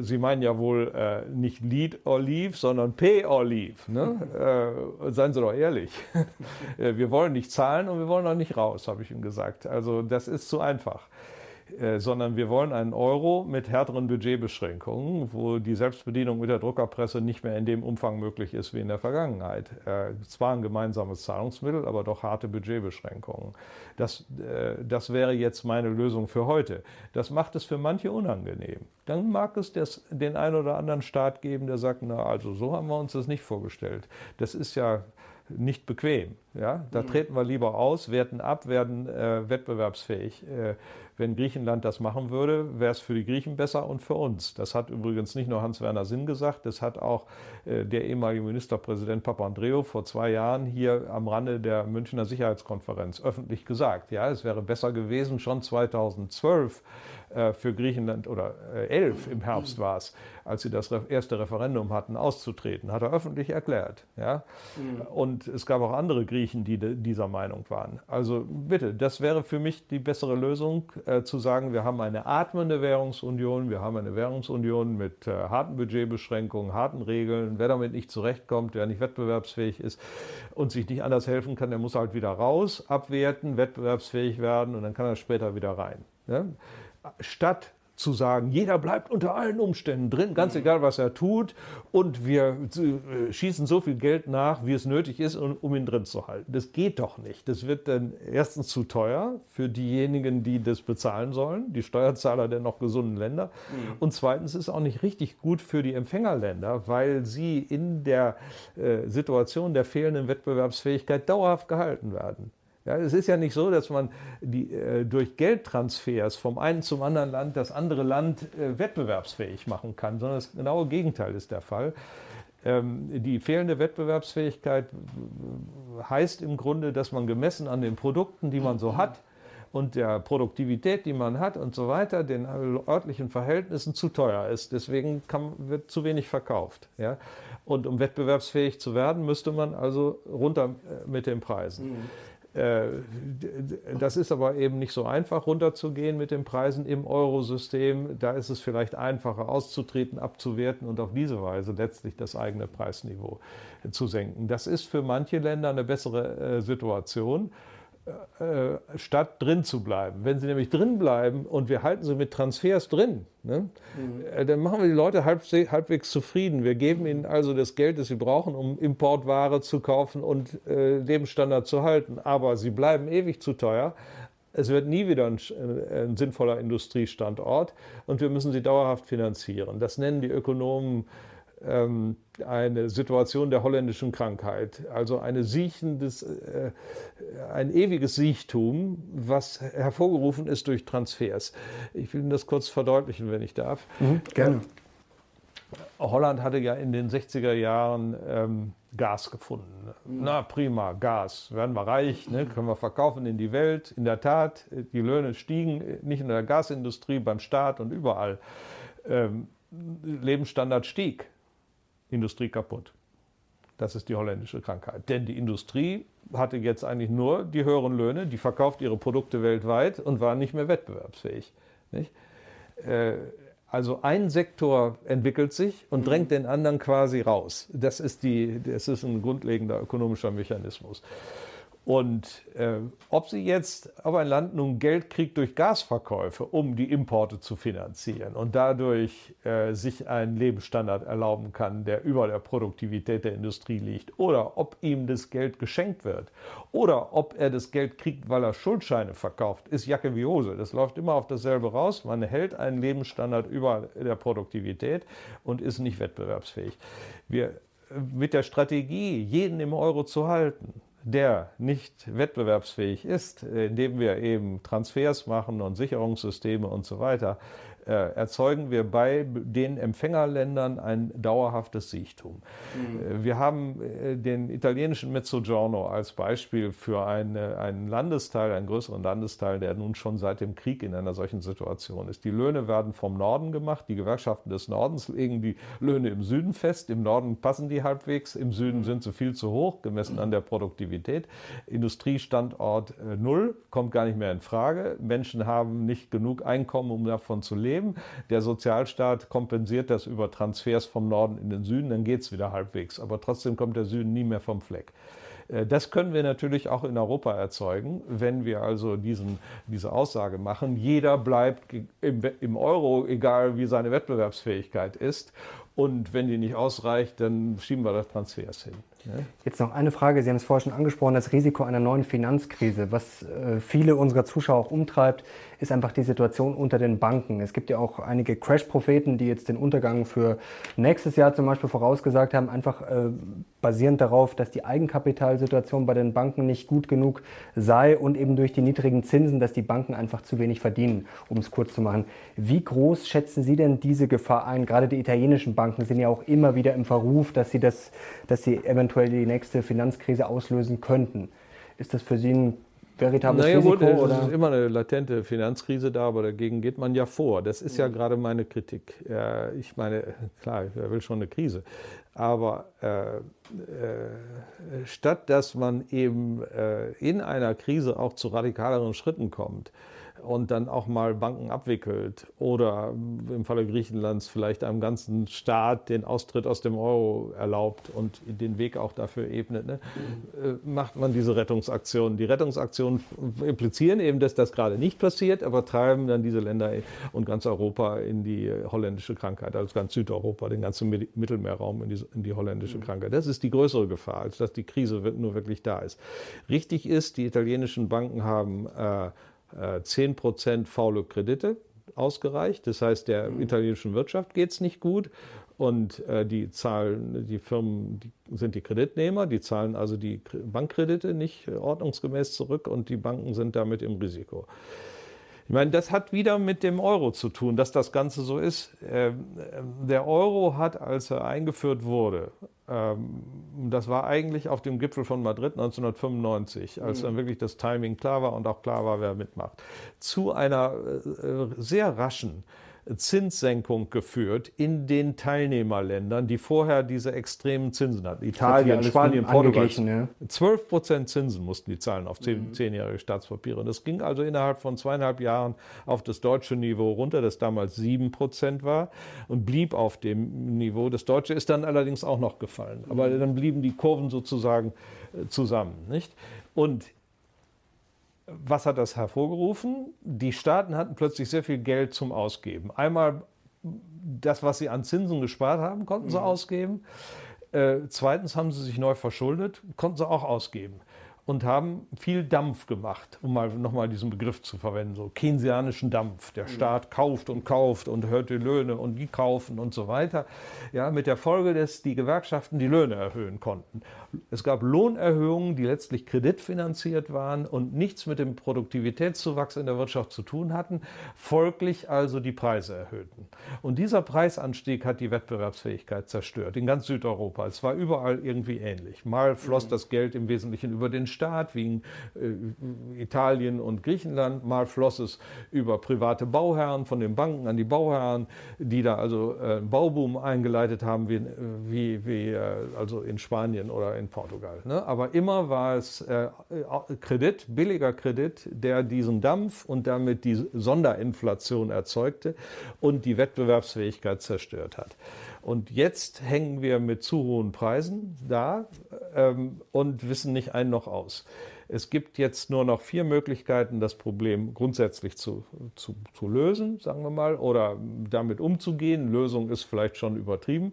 Sie meinen ja wohl nicht lead or leave, sondern pay or leave. Ne? Mhm. Seien Sie doch ehrlich. Wir wollen nicht zahlen und wir wollen auch nicht raus, habe ich ihm gesagt. Also also das ist zu einfach. Äh, sondern wir wollen einen Euro mit härteren Budgetbeschränkungen, wo die Selbstbedienung mit der Druckerpresse nicht mehr in dem Umfang möglich ist wie in der Vergangenheit. Äh, zwar ein gemeinsames Zahlungsmittel, aber doch harte Budgetbeschränkungen. Das, äh, das wäre jetzt meine Lösung für heute. Das macht es für manche unangenehm. Dann mag es des, den einen oder anderen Staat geben, der sagt, na also so haben wir uns das nicht vorgestellt. Das ist ja nicht bequem. Ja? Da mhm. treten wir lieber aus, werten ab, werden äh, wettbewerbsfähig. Äh, wenn Griechenland das machen würde, wäre es für die Griechen besser und für uns. Das hat übrigens nicht nur Hans-Werner Sinn gesagt, das hat auch äh, der ehemalige Ministerpräsident Papandreou vor zwei Jahren hier am Rande der Münchner Sicherheitskonferenz öffentlich gesagt. Ja, es wäre besser gewesen, schon 2012 äh, für Griechenland oder äh, elf im Herbst war es, als sie das erste Referendum hatten, auszutreten, hat er öffentlich erklärt. Ja? Mhm. Und es gab auch andere Griechen, die dieser Meinung waren. Also bitte, das wäre für mich die bessere Lösung, äh, zu sagen, wir haben eine atmende Währungsunion, wir haben eine Währungsunion mit äh, harten Budgetbeschränkungen, harten Regeln. Wer damit nicht zurechtkommt, wer nicht wettbewerbsfähig ist und sich nicht anders helfen kann, der muss halt wieder raus, abwerten, wettbewerbsfähig werden und dann kann er später wieder rein. Ja? Statt zu sagen, jeder bleibt unter allen Umständen drin, ganz mhm. egal, was er tut, und wir äh, schießen so viel Geld nach, wie es nötig ist, um, ihn drin zu halten. Das geht doch nicht. Das wird dann erstens zu teuer für diejenigen, die das bezahlen sollen, die Steuerzahler der noch gesunden Länder. Mhm. Und zweitens ist es auch nicht richtig gut für die Empfängerländer, weil sie in der äh, Situation der fehlenden Wettbewerbsfähigkeit dauerhaft gehalten werden. Ja, es ist ja nicht so, dass man die, äh, durch Geldtransfers vom einen zum anderen Land das andere Land äh, wettbewerbsfähig machen kann, sondern das genaue Gegenteil ist der Fall. Ähm, die fehlende Wettbewerbsfähigkeit heißt im Grunde, dass man gemessen an den Produkten, die man so hat, und der Produktivität, die man hat und so weiter, den örtlichen Verhältnissen zu teuer ist. Deswegen kann, wird zu wenig verkauft. Ja? Und um wettbewerbsfähig zu werden, müsste man also runter äh, mit den Preisen. Mhm. Äh, das ist aber eben nicht so einfach runterzugehen mit den Preisen im Eurosystem. Da ist es vielleicht einfacher auszutreten, abzuwerten und auf diese Weise letztlich das eigene Preisniveau zu senken. Das ist für manche Länder eine bessere äh, Situation. Äh, statt drin zu bleiben. Wenn sie nämlich drin bleiben und wir halten sie mit Transfers drin, ne, mhm. dann machen wir die Leute halb, halbwegs zufrieden. Wir geben ihnen also das Geld, das sie brauchen, um Importware zu kaufen und äh, Lebensstandard zu halten. Aber sie bleiben ewig zu teuer. Es wird nie wieder ein, ein sinnvoller Industriestandort und wir müssen sie dauerhaft finanzieren. Das nennen die Ökonomen eine Situation der holländischen Krankheit, also eine siechendes, äh, ein ewiges Siechtum, was hervorgerufen ist durch Transfers. Ich will Ihnen das kurz verdeutlichen, wenn ich darf. Mhm, gerne. Holland hatte ja in den 60er Jahren ähm, Gas gefunden. Mhm. Na prima, Gas, werden wir reich, ne? können wir verkaufen in die Welt. In der Tat, die Löhne stiegen, nicht in der Gasindustrie, beim Staat und überall. Ähm, Lebensstandard stieg. Industrie kaputt. Das ist die holländische Krankheit. Denn die Industrie hatte jetzt eigentlich nur die höheren Löhne, die verkauft ihre Produkte weltweit und war nicht mehr wettbewerbsfähig. Nicht? Äh, also ein Sektor entwickelt sich und drängt mhm. den anderen quasi raus. Das ist, die, das ist ein grundlegender ökonomischer Mechanismus. Und äh, ob sie jetzt, ob ein Land nun Geld kriegt durch Gasverkäufe, um die Importe zu finanzieren und dadurch äh, sich einen Lebensstandard erlauben kann, der über der Produktivität der Industrie liegt, oder ob ihm das Geld geschenkt wird, oder ob er das Geld kriegt, weil er Schuldscheine verkauft, ist Jacke wie Hose. Das läuft immer auf dasselbe raus. Man hält einen Lebensstandard über der Produktivität und ist nicht wettbewerbsfähig. Wir mit der Strategie, jeden im Euro zu halten, der nicht wettbewerbsfähig ist, indem wir eben Transfers machen und Sicherungssysteme und so weiter, erzeugen wir bei den Empfängerländern ein dauerhaftes Siechtum. Mhm. Wir haben äh, den italienischen Mezzogiorno als Beispiel für eine, einen Landesteil, einen größeren Landesteil, der nun schon seit dem Krieg in einer solchen Situation ist. Die Löhne werden vom Norden gemacht, die Gewerkschaften des Nordens legen die Löhne im Süden fest, im Norden passen die halbwegs, im Süden sind sie viel zu hoch, gemessen an der Produktivität. Industriestandort äh, Null kommt gar nicht mehr in Frage. Menschen haben nicht genug Einkommen, um davon zu leben leben. Der Sozialstaat kompensiert das über Transfers vom Norden in den Süden, dann geht es wieder halbwegs. Aber trotzdem kommt der Süden nie mehr vom Fleck. Äh, das können wir natürlich auch in Europa erzeugen, wenn wir also diesen, diese Aussage machen, jeder bleibt im, im Euro, egal wie seine Wettbewerbsfähigkeit ist. Und wenn die nicht ausreicht, dann schieben wir das Transfers hin. Jetzt noch eine Frage. Sie haben es vorher schon angesprochen, das Risiko einer neuen Finanzkrise. Was äh, viele unserer Zuschauer auch umtreibt, ist einfach die Situation unter den Banken. Es gibt ja auch einige Crash-Propheten, die jetzt den Untergang für nächstes Jahr zum Beispiel vorausgesagt haben, einfach äh, basierend darauf, dass die Eigenkapitalsituation bei den Banken nicht gut genug sei und eben durch die niedrigen Zinsen, dass die Banken einfach zu wenig verdienen, um es kurz zu machen. Wie groß schätzen Sie denn diese Gefahr ein? Gerade die italienischen Banken sind ja auch immer wieder im Verruf, dass sie das, dass sie eventuell die nächste Finanzkrise auslösen könnten. Ist das für Sie ein veritables naja, Risiko? Gut, es oder? ist immer eine latente Finanzkrise da, aber dagegen geht man ja vor. Das ist ja gerade meine Kritik. Ich meine, klar, wer will schon eine Krise? Aber äh, äh, statt dass man eben äh, in einer Krise auch zu radikaleren Schritten kommt, und dann auch mal Banken abwickelt oder im Falle Griechenlands vielleicht einem ganzen Staat den Austritt aus dem Euro erlaubt und den Weg auch dafür ebnet, ne, mhm. macht man diese Rettungsaktionen. Die Rettungsaktionen implizieren eben, dass das gerade nicht passiert, aber treiben dann diese Länder und ganz Europa in die holländische Krankheit, also ganz Südeuropa, den ganzen Mittelmeerraum in die, in die holländische mhm. Krankheit. Das ist die größere Gefahr, als dass die Krise nur wirklich da ist. Richtig ist, die italienischen Banken haben äh, 10% äh, faule Kredite ausgereicht. Das heißt, der mhm. italienischen Wirtschaft geht es nicht gut und äh, die zahlen, die Firmen die sind die Kreditnehmer, die zahlen also die Bankkredite nicht ordnungsgemäß zurück und die Banken sind damit im Risiko. Ich meine, das hat wieder mit dem Euro zu tun, dass das Ganze so ist. Ähm, der Euro hat, als er eingeführt wurde, ähm, das war eigentlich auf dem Gipfel von Madrid 1995, als dann mhm. wirklich das Timing klar war und auch klar war, wer mitmacht, zu einer äh, sehr raschen Zinssenkung geführt in den Teilnehmerländern, die vorher diese extremen Zinsen hatten. Italien, Spanien, Portugal. 12 Prozent Zinsen mussten die zahlen auf zehn, mhm. zehnjährige Staatspapiere. Und das ging also innerhalb von zweieinhalb Jahren auf das deutsche Niveau runter, das damals 7 Prozent war und blieb auf dem Niveau. Das deutsche ist dann allerdings auch noch gefallen. Aber mhm. dann blieben die Kurven sozusagen äh, zusammen. Nicht? Und was hat das hervorgerufen? Die Staaten hatten plötzlich sehr viel Geld zum Ausgeben. Einmal das, was sie an Zinsen gespart haben, konnten sie mhm. ausgeben. Äh, zweitens haben sie sich neu verschuldet, konnten sie auch ausgeben und haben viel Dampf gemacht, um mal nochmal diesen Begriff zu verwenden, so keynesianischen Dampf. Der mhm. Staat kauft und kauft und hört die Löhne und die kaufen und so weiter. Ja, mit der Folge, dass die Gewerkschaften die Löhne erhöhen konnten. Es gab Lohnerhöhungen, die letztlich kreditfinanziert waren und nichts mit dem Produktivitätszuwachs in der Wirtschaft zu tun hatten, folglich also die Preise erhöhten. Und dieser Preisanstieg hat die Wettbewerbsfähigkeit zerstört, in ganz Südeuropa. Es war überall irgendwie ähnlich. Mal floss mhm. das Geld im Wesentlichen über den Staat, wie in äh, Italien und Griechenland. Mal floss es über private Bauherren, von den Banken an die Bauherren, die da also äh, Bauboom eingeleitet haben, wie, wie, wie äh, also in Spanien oder in Portugal. Ne? Aber immer war es äh, Kredit, billiger Kredit, der diesen Dampf und damit die Sonderinflation erzeugte und die Wettbewerbsfähigkeit zerstört hat. Und jetzt hängen wir mit zu hohen Preisen da ähm, und wissen nicht ein noch aus. Es gibt jetzt nur noch vier Möglichkeiten, das Problem grundsätzlich zu, zu, zu lösen, sagen wir mal, oder damit umzugehen. Lösung ist vielleicht schon übertrieben.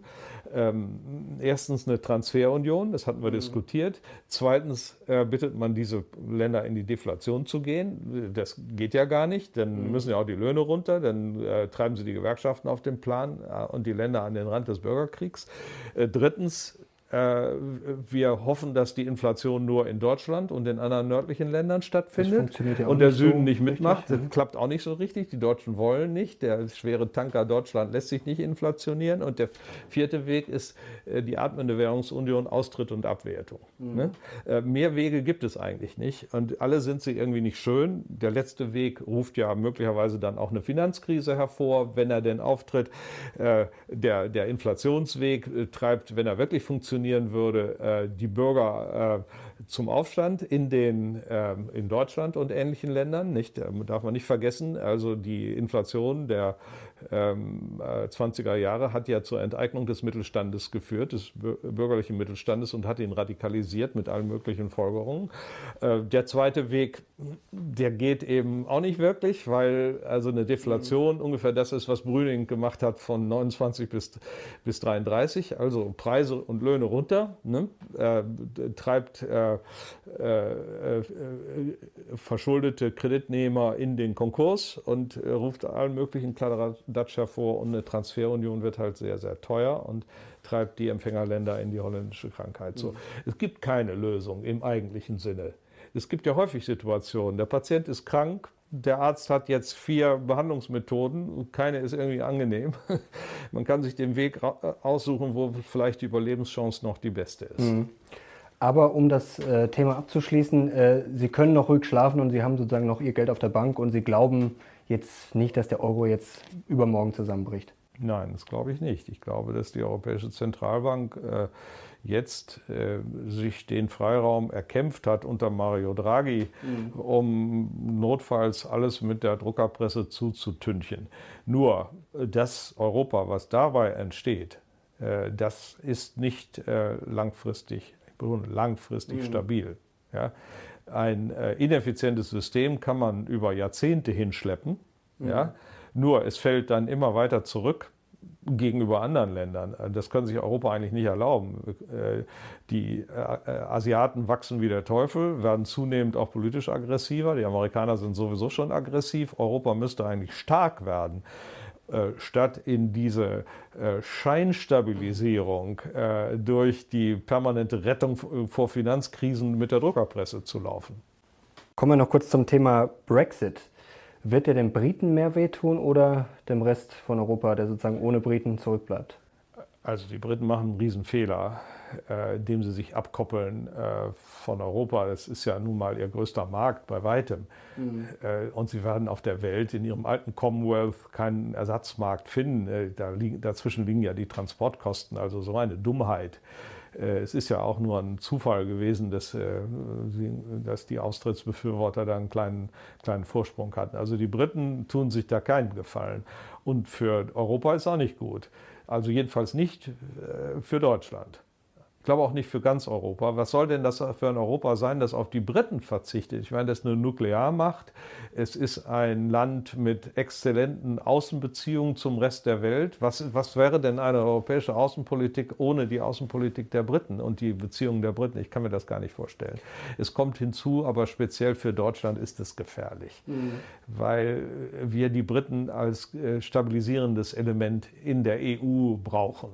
Ähm, erstens eine Transferunion, das hatten wir mhm. diskutiert. Zweitens äh, bittet man diese Länder in die Deflation zu gehen. Das geht ja gar nicht, dann mhm. müssen ja auch die Löhne runter, dann äh, treiben sie die Gewerkschaften auf den Plan äh, und die Länder an den Rand des Bürgerkriegs. Äh, drittens wir hoffen, dass die Inflation nur in Deutschland und in anderen nördlichen Ländern stattfindet ja und der Süden so nicht mitmacht. Richtig, das klappt auch nicht so richtig. Die Deutschen wollen nicht. Der schwere Tanker Deutschland lässt sich nicht inflationieren. Und der vierte Weg ist äh, die atmende Währungsunion, Austritt und Abwertung. Mhm. Ne? Äh, mehr Wege gibt es eigentlich nicht. Und alle sind sie irgendwie nicht schön. Der letzte Weg ruft ja möglicherweise dann auch eine Finanzkrise hervor, wenn er denn auftritt. Der, der Inflationsweg treibt, wenn er wirklich funktioniert, funktionieren würde, äh, die Bürger äh, zum Aufstand in, den, ähm, in Deutschland und ähnlichen Ländern. Nicht, ähm, darf man nicht vergessen, also die Inflation der ähm, 20er äh, Jahre hat ja zur Enteignung des Mittelstandes geführt, des bürgerlichen Mittelstandes und hat ihn radikalisiert mit allen möglichen Folgerungen. Äh, der zweite Weg, der geht eben auch nicht wirklich, weil also eine Deflation mhm. ungefähr das ist, was Brüning gemacht hat von 29 bis, bis 33, also Preise und Löhne runter, ne? äh, treibt äh, äh, äh, verschuldete Kreditnehmer in den Konkurs und ruft allen möglichen Kladderadatsch hervor und eine Transferunion wird halt sehr, sehr teuer und treibt die Empfängerländer in die holländische Krankheit. So, mhm. Es gibt keine Lösung im eigentlichen Sinne. Es gibt ja häufig Situationen, der Patient ist krank, der Arzt hat jetzt vier Behandlungsmethoden, keine ist irgendwie angenehm. Man kann sich den Weg aussuchen, wo vielleicht die Überlebenschance noch die beste ist. Mhm. Aber um das äh, Thema abzuschließen, äh, Sie können noch ruhig schlafen und Sie haben sozusagen noch Ihr Geld auf der Bank und Sie glauben jetzt nicht, dass der Euro jetzt übermorgen zusammenbricht. Nein, das glaube ich nicht. Ich glaube, dass die Europäische Zentralbank äh, jetzt äh, sich den Freiraum erkämpft hat unter Mario Draghi, mhm. um notfalls alles mit der Druckerpresse zuzutünchen. Nur äh, das Europa, was dabei entsteht, äh, das ist nicht äh, langfristig, langfristig mhm. stabil. Ja? Ein äh, ineffizientes System kann man über Jahrzehnte hinschleppen. Mhm. Ja? Nur es fällt dann immer weiter zurück gegenüber anderen Ländern. Das können sich Europa eigentlich nicht erlauben. Äh, die äh, Asiaten wachsen wie der Teufel, werden zunehmend auch politisch aggressiver. Die Amerikaner sind sowieso schon aggressiv. Europa müsste eigentlich stark werden, äh, statt in diese Scheinstabilisierung durch die permanente Rettung vor Finanzkrisen mit der Druckerpresse zu laufen. Kommen wir noch kurz zum Thema Brexit. Wird er den Briten mehr wehtun oder dem Rest von Europa, der sozusagen ohne Briten zurückbleibt? Also die Briten machen einen Riesenfehler, äh, indem sie sich abkoppeln äh, von Europa. Das ist ja nun mal ihr größter Markt bei weitem. Mhm. Äh, und sie werden auf der Welt in ihrem alten Commonwealth keinen Ersatzmarkt finden. Äh, da liegen, dazwischen liegen ja die Transportkosten, also so eine Dummheit. Es ist ja auch nur ein Zufall gewesen, dass, dass die Austrittsbefürworter da einen kleinen, kleinen Vorsprung hatten. Also die Briten tun sich da keinen Gefallen. Und für Europa ist auch nicht gut. Also jedenfalls nicht für Deutschland glaube auch nicht für ganz Europa. Was soll denn das für ein Europa sein, das auf die Briten verzichtet? Ich meine, das ist eine Nuklearmacht. Es ist ein Land mit exzellenten Außenbeziehungen zum Rest der Welt. Was, was wäre denn eine europäische Außenpolitik ohne die Außenpolitik der Briten und die Beziehungen der Briten? Ich kann mir das gar nicht vorstellen. Es kommt hinzu, aber speziell für Deutschland ist es gefährlich, mhm. weil wir die Briten als äh, stabilisierendes Element in der EU brauchen.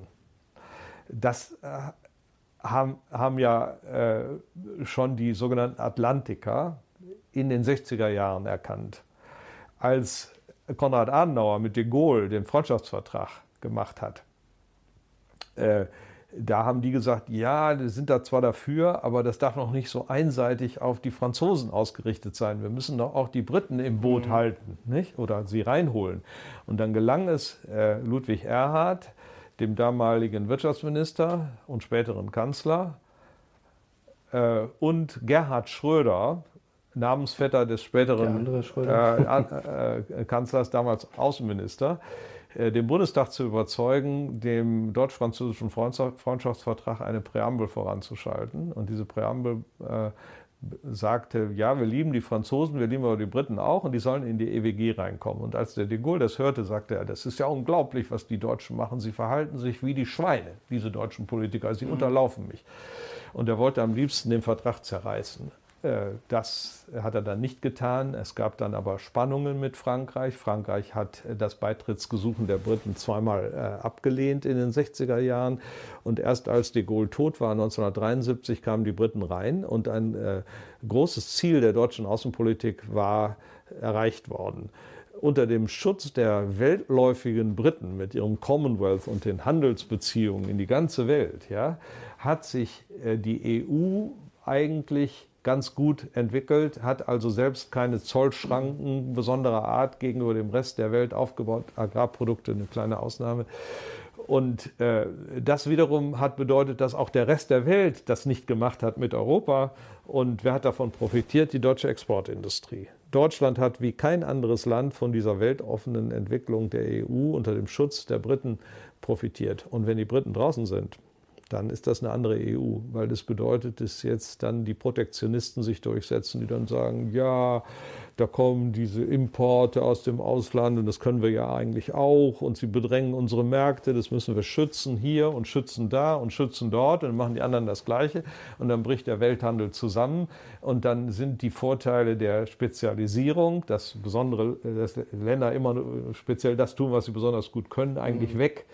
Das äh, haben, haben ja äh, schon die sogenannten Atlantiker in den 60er Jahren erkannt. Als Konrad Adenauer mit de Gaulle den Freundschaftsvertrag gemacht hat, äh, da haben die gesagt, ja, die sind da zwar dafür, aber das darf noch nicht so einseitig auf die Franzosen ausgerichtet sein. Wir müssen doch auch die Briten im Boot mhm. halten nicht? oder sie reinholen. Und dann gelang es äh, Ludwig Erhard, dem damaligen Wirtschaftsminister und späteren Kanzler, äh, und Gerhard Schröder, Namensvetter des späteren äh, äh, Kanzlers, damals Außenminister, äh, den Bundestag zu überzeugen, dem deutsch-französischen Freundschaftsvertrag eine Präambel voranzuschalten. Und diese Präambel äh, sagte, ja, wir lieben die Franzosen, wir lieben aber die Briten auch und die sollen in die EWG reinkommen. Und als der de Gaulle das hörte, sagte er, das ist ja unglaublich, was die Deutschen machen. Sie verhalten sich wie die Schweine, diese deutschen Politiker. Sie mhm. unterlaufen mich. Und er wollte am liebsten den Vertrag zerreißen. Äh, das hat er dann nicht getan. Es gab dann aber Spannungen mit Frankreich. Frankreich hat äh, das Beitrittsgesuchen der Briten zweimal äh, abgelehnt in den 60er Jahren. Und erst als de Gaulle tot war, 1973, kamen die Briten rein. Und ein großes Ziel der deutschen Außenpolitik war erreicht worden unter dem Schutz der weltläufigen Briten mit ihrem Commonwealth und den Handelsbeziehungen in die ganze Welt, ja, hat sich die EU eigentlich ganz gut entwickelt, hat also selbst keine Zollschranken besonderer Art gegenüber dem Rest der Welt aufgebaut. Agrarprodukte eine kleine Ausnahme. Und äh, das wiederum hat bedeutet, dass auch der Rest der Welt das nicht gemacht hat mit Europa. Und wer hat davon profitiert? Die deutsche Exportindustrie. Deutschland hat wie kein anderes Land von dieser weltoffenen Entwicklung der EU unter dem Schutz der Briten profitiert. Und wenn die Briten draußen sind, dann ist das eine andere EU, weil das bedeutet, dass jetzt dann die Protektionisten sich durchsetzen, die dann sagen, ja, da kommen diese Importe aus dem Ausland und das können wir ja eigentlich auch und sie bedrängen unsere Märkte, das müssen wir schützen hier und schützen da und schützen dort und dann machen die anderen das Gleiche und dann bricht der Welthandel zusammen und dann sind die Vorteile der Spezialisierung, dass besondere dass Länder immer speziell das tun, was sie besonders gut können, eigentlich mhm. weg.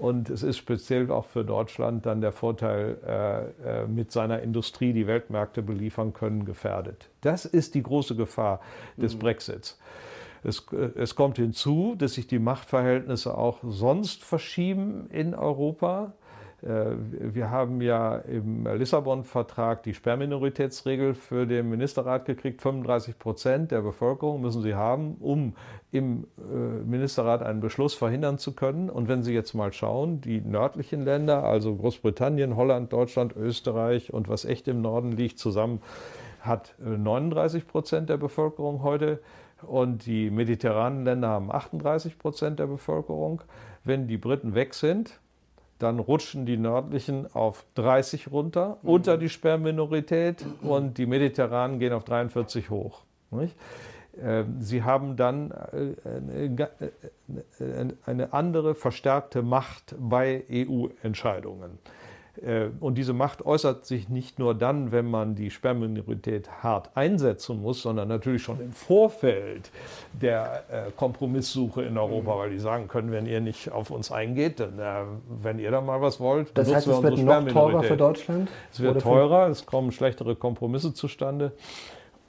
Und es ist speziell auch für Deutschland dann der Vorteil, äh, äh, mit seiner Industrie die Weltmärkte beliefern können, gefährdet. Das ist die große Gefahr des mhm. Brexits. Es, äh, es, kommt hinzu, dass sich die Machtverhältnisse auch sonst verschieben in Europa. Äh, wir haben ja im Lissabon-Vertrag die Sperrminoritätsregel für den Ministerrat gekriegt. 35 Prozent der Bevölkerung müssen sie haben, um im äh, Ministerrat einen Beschluss verhindern zu können. Und wenn Sie jetzt mal schauen, die nördlichen Länder, also Großbritannien, Holland, Deutschland, Österreich und was echt im Norden liegt, zusammen hat 39 Prozent der Bevölkerung heute und die mediterranen Länder haben 38 Prozent der Bevölkerung. Wenn die Briten weg sind, dann rutschen die nördlichen auf 30 runter, mhm. unter die Sperrminorität und die mediterranen gehen auf 43 hoch. Nicht? Ähm, sie haben dann äh, eine andere verstärkte Macht bei EU-Entscheidungen. Äh, und diese Macht äußert sich nicht nur dann, wenn man die Sperrminorität hart einsetzen muss, sondern natürlich schon im Vorfeld der äh, Kompromisssuche in Europa, weil die sagen können, wenn ihr nicht auf uns eingeht, dann, äh, wenn ihr da mal was wollt, das heißt, es wird noch teurer für Deutschland? Es wird teurer, es kommen schlechtere Kompromisse zustande.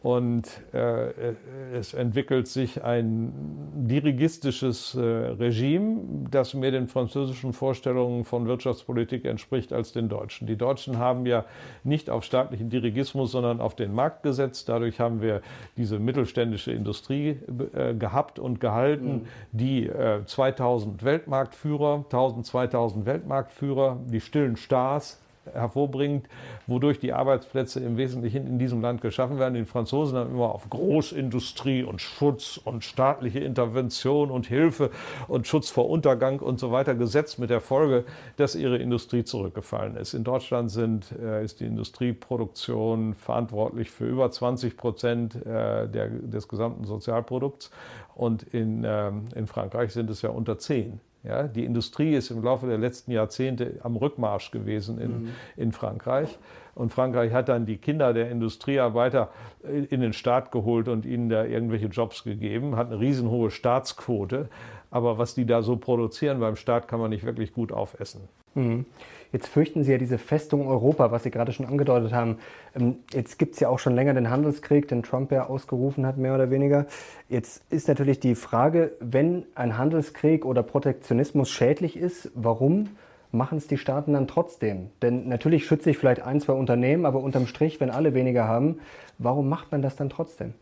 Und äh, es entwickelt sich ein dirigistisches äh, Regime, das mehr den französischen Vorstellungen von Wirtschaftspolitik entspricht als den deutschen. Die Deutschen haben ja nicht auf staatlichen Dirigismus, sondern auf den Markt gesetzt. Dadurch haben wir diese mittelständische Industrie äh, gehabt und gehalten, mhm. die 2000 Weltmarktführer, 1000, 2000 Weltmarktführer, die stillen Stars hervorbringt, wodurch die Arbeitsplätze im Wesentlichen in diesem Land geschaffen werden. Die Franzosen haben immer auf Großindustrie und Schutz und staatliche Intervention und Hilfe und Schutz vor Untergang und so weiter gesetzt, mit der Folge, dass ihre Industrie zurückgefallen ist. In Deutschland sind, äh, ist die Industrieproduktion verantwortlich für über 20 Prozent äh, der, des gesamten Sozialprodukts und in, ähm, in Frankreich sind es ja unter 10. Ja, die Industrie ist im Laufe der letzten Jahrzehnte am Rückmarsch gewesen in, mhm. in Frankreich. Und Frankreich hat dann die Kinder der Industriearbeiter in den Staat geholt und ihnen da irgendwelche Jobs gegeben, hat eine riesenhohe Staatsquote. Aber was die da so produzieren beim Staat, kann man nicht wirklich gut aufessen. Mhm. Jetzt fürchten Sie ja diese Festung Europa, was Sie gerade schon angedeutet haben. Ähm, jetzt gibt es ja auch schon länger den Handelskrieg, den Trump ja ausgerufen hat, mehr oder weniger. Jetzt ist natürlich die Frage, wenn ein Handelskrieg oder Protektionismus schädlich ist, warum machen es die Staaten dann trotzdem? Denn natürlich schütze ich vielleicht ein, zwei Unternehmen, aber unterm Strich, wenn alle weniger haben, warum macht man das dann trotzdem?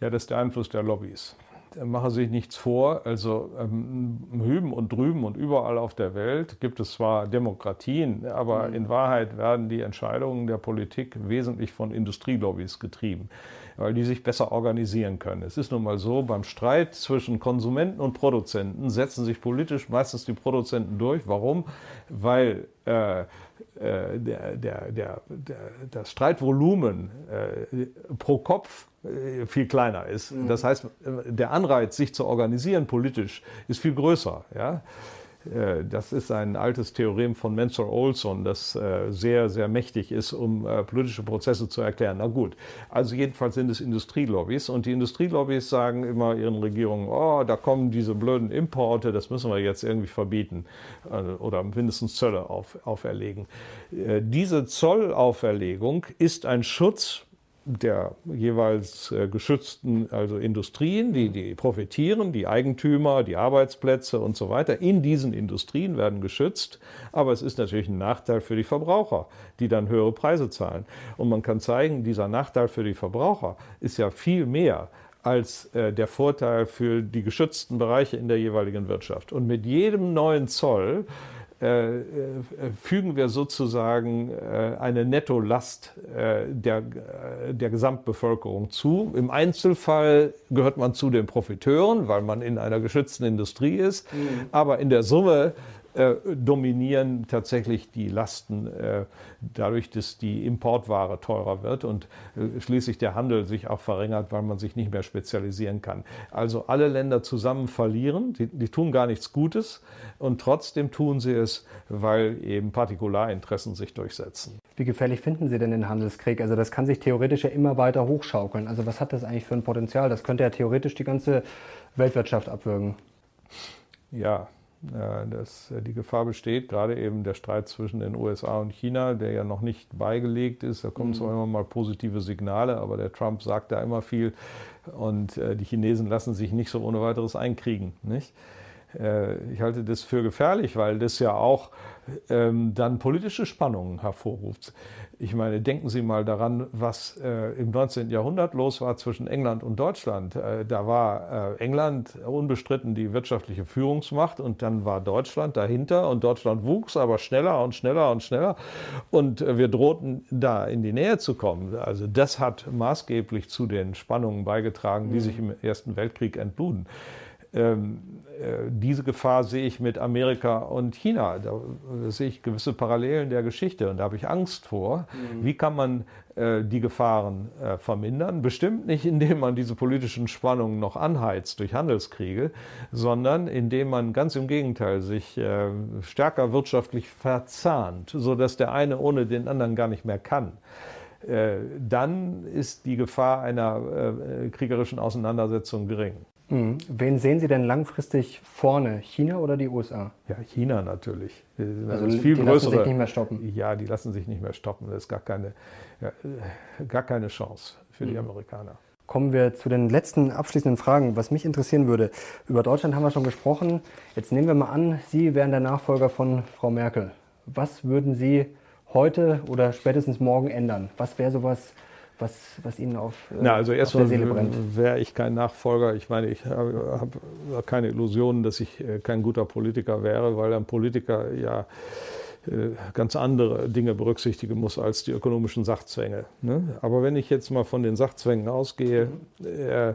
Ja, das ist der Einfluss der Lobbys mache sich nichts vor. Also ähm, hüben und drüben und überall auf der Welt gibt es zwar Demokratien, aber mhm. in Wahrheit werden die Entscheidungen der Politik wesentlich von Industrielobbys getrieben, weil die sich besser organisieren können. Es ist nun mal so, beim Streit zwischen Konsumenten und Produzenten setzen sich politisch meistens die Produzenten durch. Warum? Weil äh, äh, der, der, der, das Streitvolumen äh, pro Kopf äh, viel kleiner ist. Mhm. Das heißt, der Anreiz, sich zu organisieren politisch, ist viel größer. Ja? Das ist ein altes Theorem von Mensur Olson, das sehr, sehr mächtig ist, um politische Prozesse zu erklären. Na gut, also jedenfalls sind es Industrielobbys und die Industrielobbys sagen immer ihren Regierungen, oh, da kommen diese blöden Importe, das müssen wir jetzt irgendwie verbieten oder mindestens Zölle auf, auferlegen. Diese Zollauferlegung ist ein Schutz der jeweils äh, geschützten also Industrien, die, die profitieren, die Eigentümer, die Arbeitsplätze und so weiter in diesen Industrien werden geschützt. Aber es ist natürlich ein Nachteil für die Verbraucher, die dann höhere Preise zahlen. Und man kann zeigen, dieser Nachteil für die Verbraucher ist ja viel mehr als äh, der Vorteil für die geschützten Bereiche in der jeweiligen Wirtschaft. Und mit jedem neuen Zoll äh, äh, fügen wir sozusagen äh, eine Nettolast der, der Gesamtbevölkerung zu. Im Einzelfall gehört man zu den Profiteuren, weil man in einer geschützten Industrie ist. Mhm. Aber in der Summe äh, dominieren tatsächlich die Lasten äh, dadurch, dass die Importware teurer wird und äh, schließlich der Handel sich auch verringert, weil man sich nicht mehr spezialisieren kann. Also alle Länder zusammen verlieren, die, die tun gar nichts Gutes und trotzdem tun sie es, weil eben Partikularinteressen sich durchsetzen. Wie gefährlich finden Sie denn den Handelskrieg? Also das kann sich theoretisch ja immer weiter hochschaukeln. Also was hat das eigentlich für ein Potenzial? Das könnte ja theoretisch die ganze Weltwirtschaft abwürgen. Ja, dass äh, die Gefahr besteht, gerade eben der Streit zwischen den USA und China, der ja noch nicht beigelegt ist. Da kommen mhm. zwar immer mal positive Signale, aber der Trump sagt da immer viel und äh, die Chinesen lassen sich nicht so ohne weiteres einkriegen. Nicht? Äh, ich halte das für gefährlich, weil das ja auch ähm, dann politische Spannungen hervorruft. Ich meine, denken Sie mal daran, was äh, im 19. Jahrhundert los war zwischen England und Deutschland. Äh, da war äh, England unbestritten die wirtschaftliche Führungsmacht und dann war Deutschland dahinter und Deutschland wuchs aber schneller und schneller und schneller und äh, wir drohten da in die Nähe zu kommen. Also das hat maßgeblich zu den Spannungen beigetragen, die mhm. sich im Ersten Weltkrieg entluden. Ähm, äh, diese Gefahr sehe ich mit Amerika und China. Da sehe ich gewisse Parallelen der Geschichte und da habe ich Angst vor. Mhm. Wie kann man äh, die Gefahren äh, vermindern? Bestimmt nicht, indem man diese politischen Spannungen noch anheizt durch Handelskriege, sondern indem man ganz im Gegenteil sich äh, stärker wirtschaftlich verzahnt, sodass der eine ohne den anderen gar nicht mehr kann äh, dann ist die Gefahr einer äh, kriegerischen Auseinandersetzung gering. Mhm. Wen sehen Sie denn langfristig vorne? China oder die USA? Ja, China natürlich. Das also viel die größere, lassen sich nicht mehr stoppen. Ja, die lassen sich nicht mehr stoppen. Das ist gar keine, ja, gar keine Chance für mhm. die Amerikaner. Kommen wir zu den letzten abschließenden Fragen. Was mich interessieren würde, über Deutschland haben wir schon gesprochen. Jetzt nehmen wir mal an, Sie wären der Nachfolger von Frau Merkel. Was würden Sie heute oder spätestens morgen ändern? Was wäre sowas, was, was Ihnen auf, äh, Na, also erstmal wäre ich kein Nachfolger. Ich meine, ich habe hab keine Illusionen, dass ich äh, kein guter Politiker wäre, weil ein Politiker ja äh, ganz andere Dinge berücksichtigen muss als die ökonomischen Sachzwänge. Ne? Aber wenn ich jetzt mal von den Sachzwängen ausgehe, äh, ähm,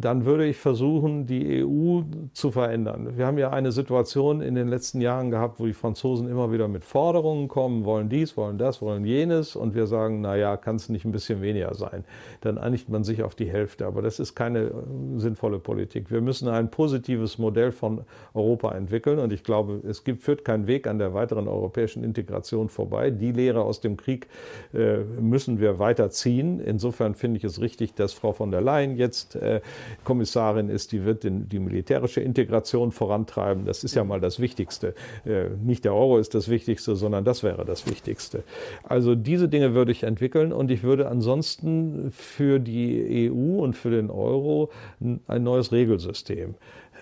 dann würde ich versuchen, die EU zu verändern. Wir haben ja eine Situation in den letzten Jahren gehabt, wo die Franzosen immer wieder mit Forderungen kommen, wollen dies, wollen das, wollen jenes und wir sagen, naja, kann es nicht ein bisschen weniger sein. Dann einigt man sich auf die Hälfte, aber das ist keine äh, sinnvolle Politik. Wir müssen ein positives Modell von Europa entwickeln und ich glaube, es gibt, führt keinen Weg an der weiteren europäischen Integration vorbei. Die Lehre aus dem Krieg äh, müssen wir weiterziehen. Insofern finde ich es richtig, dass Frau von der Leyen jetzt jetzt äh, Kommissarin ist, die wird den, die militärische Integration vorantreiben. Das ist ja mal das Wichtigste. Äh, nicht der Euro ist das Wichtigste, sondern das wäre das Wichtigste. Also diese Dinge würde ich entwickeln und ich würde ansonsten für die EU und für den Euro ein neues Regelsystem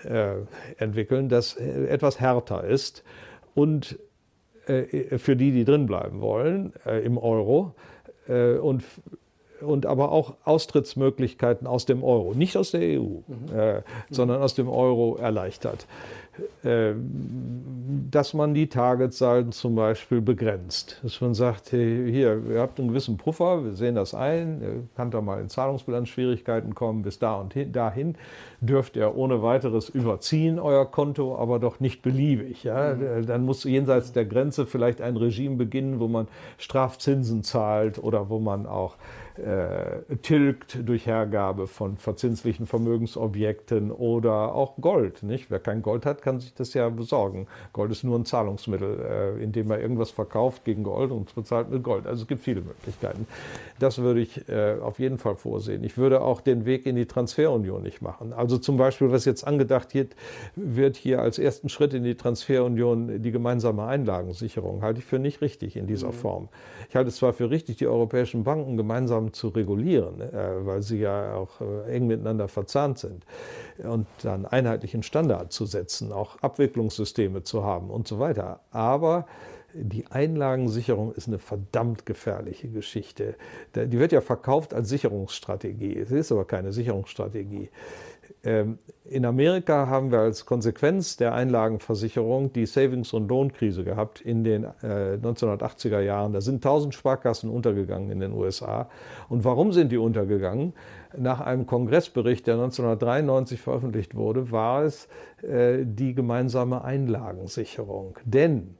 äh, entwickeln, das äh, etwas härter ist und äh, für die, die drinbleiben wollen äh, im Euro und und aber auch Austrittsmöglichkeiten aus dem Euro, nicht aus der EU, mhm. äh, sondern aus dem Euro erleichtert. Äh, dass man die Targetzahlen zum Beispiel begrenzt. Dass man sagt, hey, hier, ihr habt einen gewissen Puffer, wir sehen das ein, kann da mal in Zahlungsbilanzschwierigkeiten kommen, bis da und hin, dahin dürft ihr ohne weiteres überziehen, euer Konto, aber doch nicht beliebig. Ja? Mhm. Dann muss jenseits der Grenze vielleicht ein Regime beginnen, wo man Strafzinsen zahlt oder wo man auch äh, tilgt durch Hergabe von verzinslichen Vermögensobjekten oder auch Gold. Nicht? Wer kein Gold hat, kann sich das ja besorgen. Gold ist nur ein Zahlungsmittel, äh, indem er irgendwas verkauft gegen Gold und bezahlt mit Gold. Also es gibt viele Möglichkeiten. Das würde ich äh, auf jeden Fall vorsehen. Ich würde auch den Weg in die Transferunion nicht machen. Also zum Beispiel, was jetzt angedacht wird, wird hier als ersten Schritt in die Transferunion die gemeinsame Einlagensicherung. Halte ich für nicht richtig in dieser mhm. Form. Ich halte es zwar für richtig, die europäischen Banken gemeinsam zu regulieren, äh, weil sie ja auch äh, eng miteinander verzahnt sind und dann einheitlichen Standard zu setzen, auch Abwicklungssysteme zu haben und so weiter. Aber die Einlagensicherung ist eine verdammt gefährliche Geschichte. Die wird ja verkauft als Sicherungsstrategie. Es ist aber keine Sicherungsstrategie. Ähm, in Amerika haben wir als Konsequenz der Einlagenversicherung die Savings- und Lohnkrise gehabt in den 1980er äh, Jahren. Da sind 1000 Sparkassen untergegangen in den USA. Und warum sind die untergegangen? Nach einem Kongressbericht, der 1993 veröffentlicht wurde, war es äh, die gemeinsame Einlagensicherung. Denn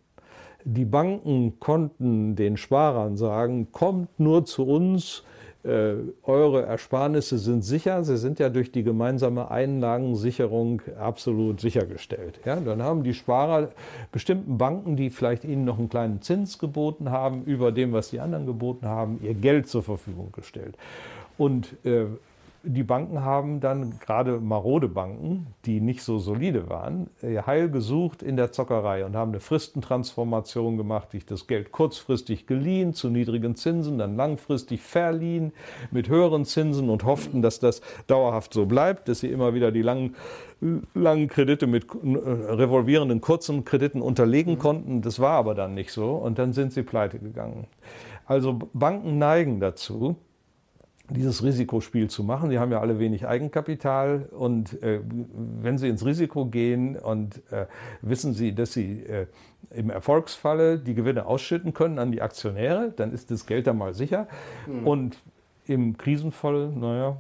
die Banken konnten den Sparern sagen, kommt nur zu uns, äh, eure Ersparnisse sind sicher, sie sind ja durch die gemeinsame Einlagensicherung absolut sichergestellt. Ja, dann haben die Sparer bestimmten Banken, die vielleicht ihnen noch einen kleinen Zins geboten haben, über dem, was die anderen geboten haben, ihr Geld zur Verfügung gestellt. Und äh, die Banken haben dann, gerade marode Banken, die nicht so solide waren, Heil gesucht in der Zockerei und haben eine Fristentransformation gemacht, sich das Geld kurzfristig geliehen zu niedrigen Zinsen, dann langfristig verliehen mit höheren Zinsen und hofften, dass das dauerhaft so bleibt, dass sie immer wieder die langen, langen Kredite mit äh, revolvierenden kurzen Krediten unterlegen konnten. Das war aber dann nicht so und dann sind sie pleite gegangen. Also Banken neigen dazu, dieses Risikospiel zu machen. Sie haben ja alle wenig Eigenkapital und äh, wenn Sie ins Risiko gehen und äh, wissen Sie, dass Sie äh, im Erfolgsfalle die Gewinne ausschütten können an die Aktionäre, dann ist das Geld da mal sicher. Mhm. Und im Krisenfall, naja,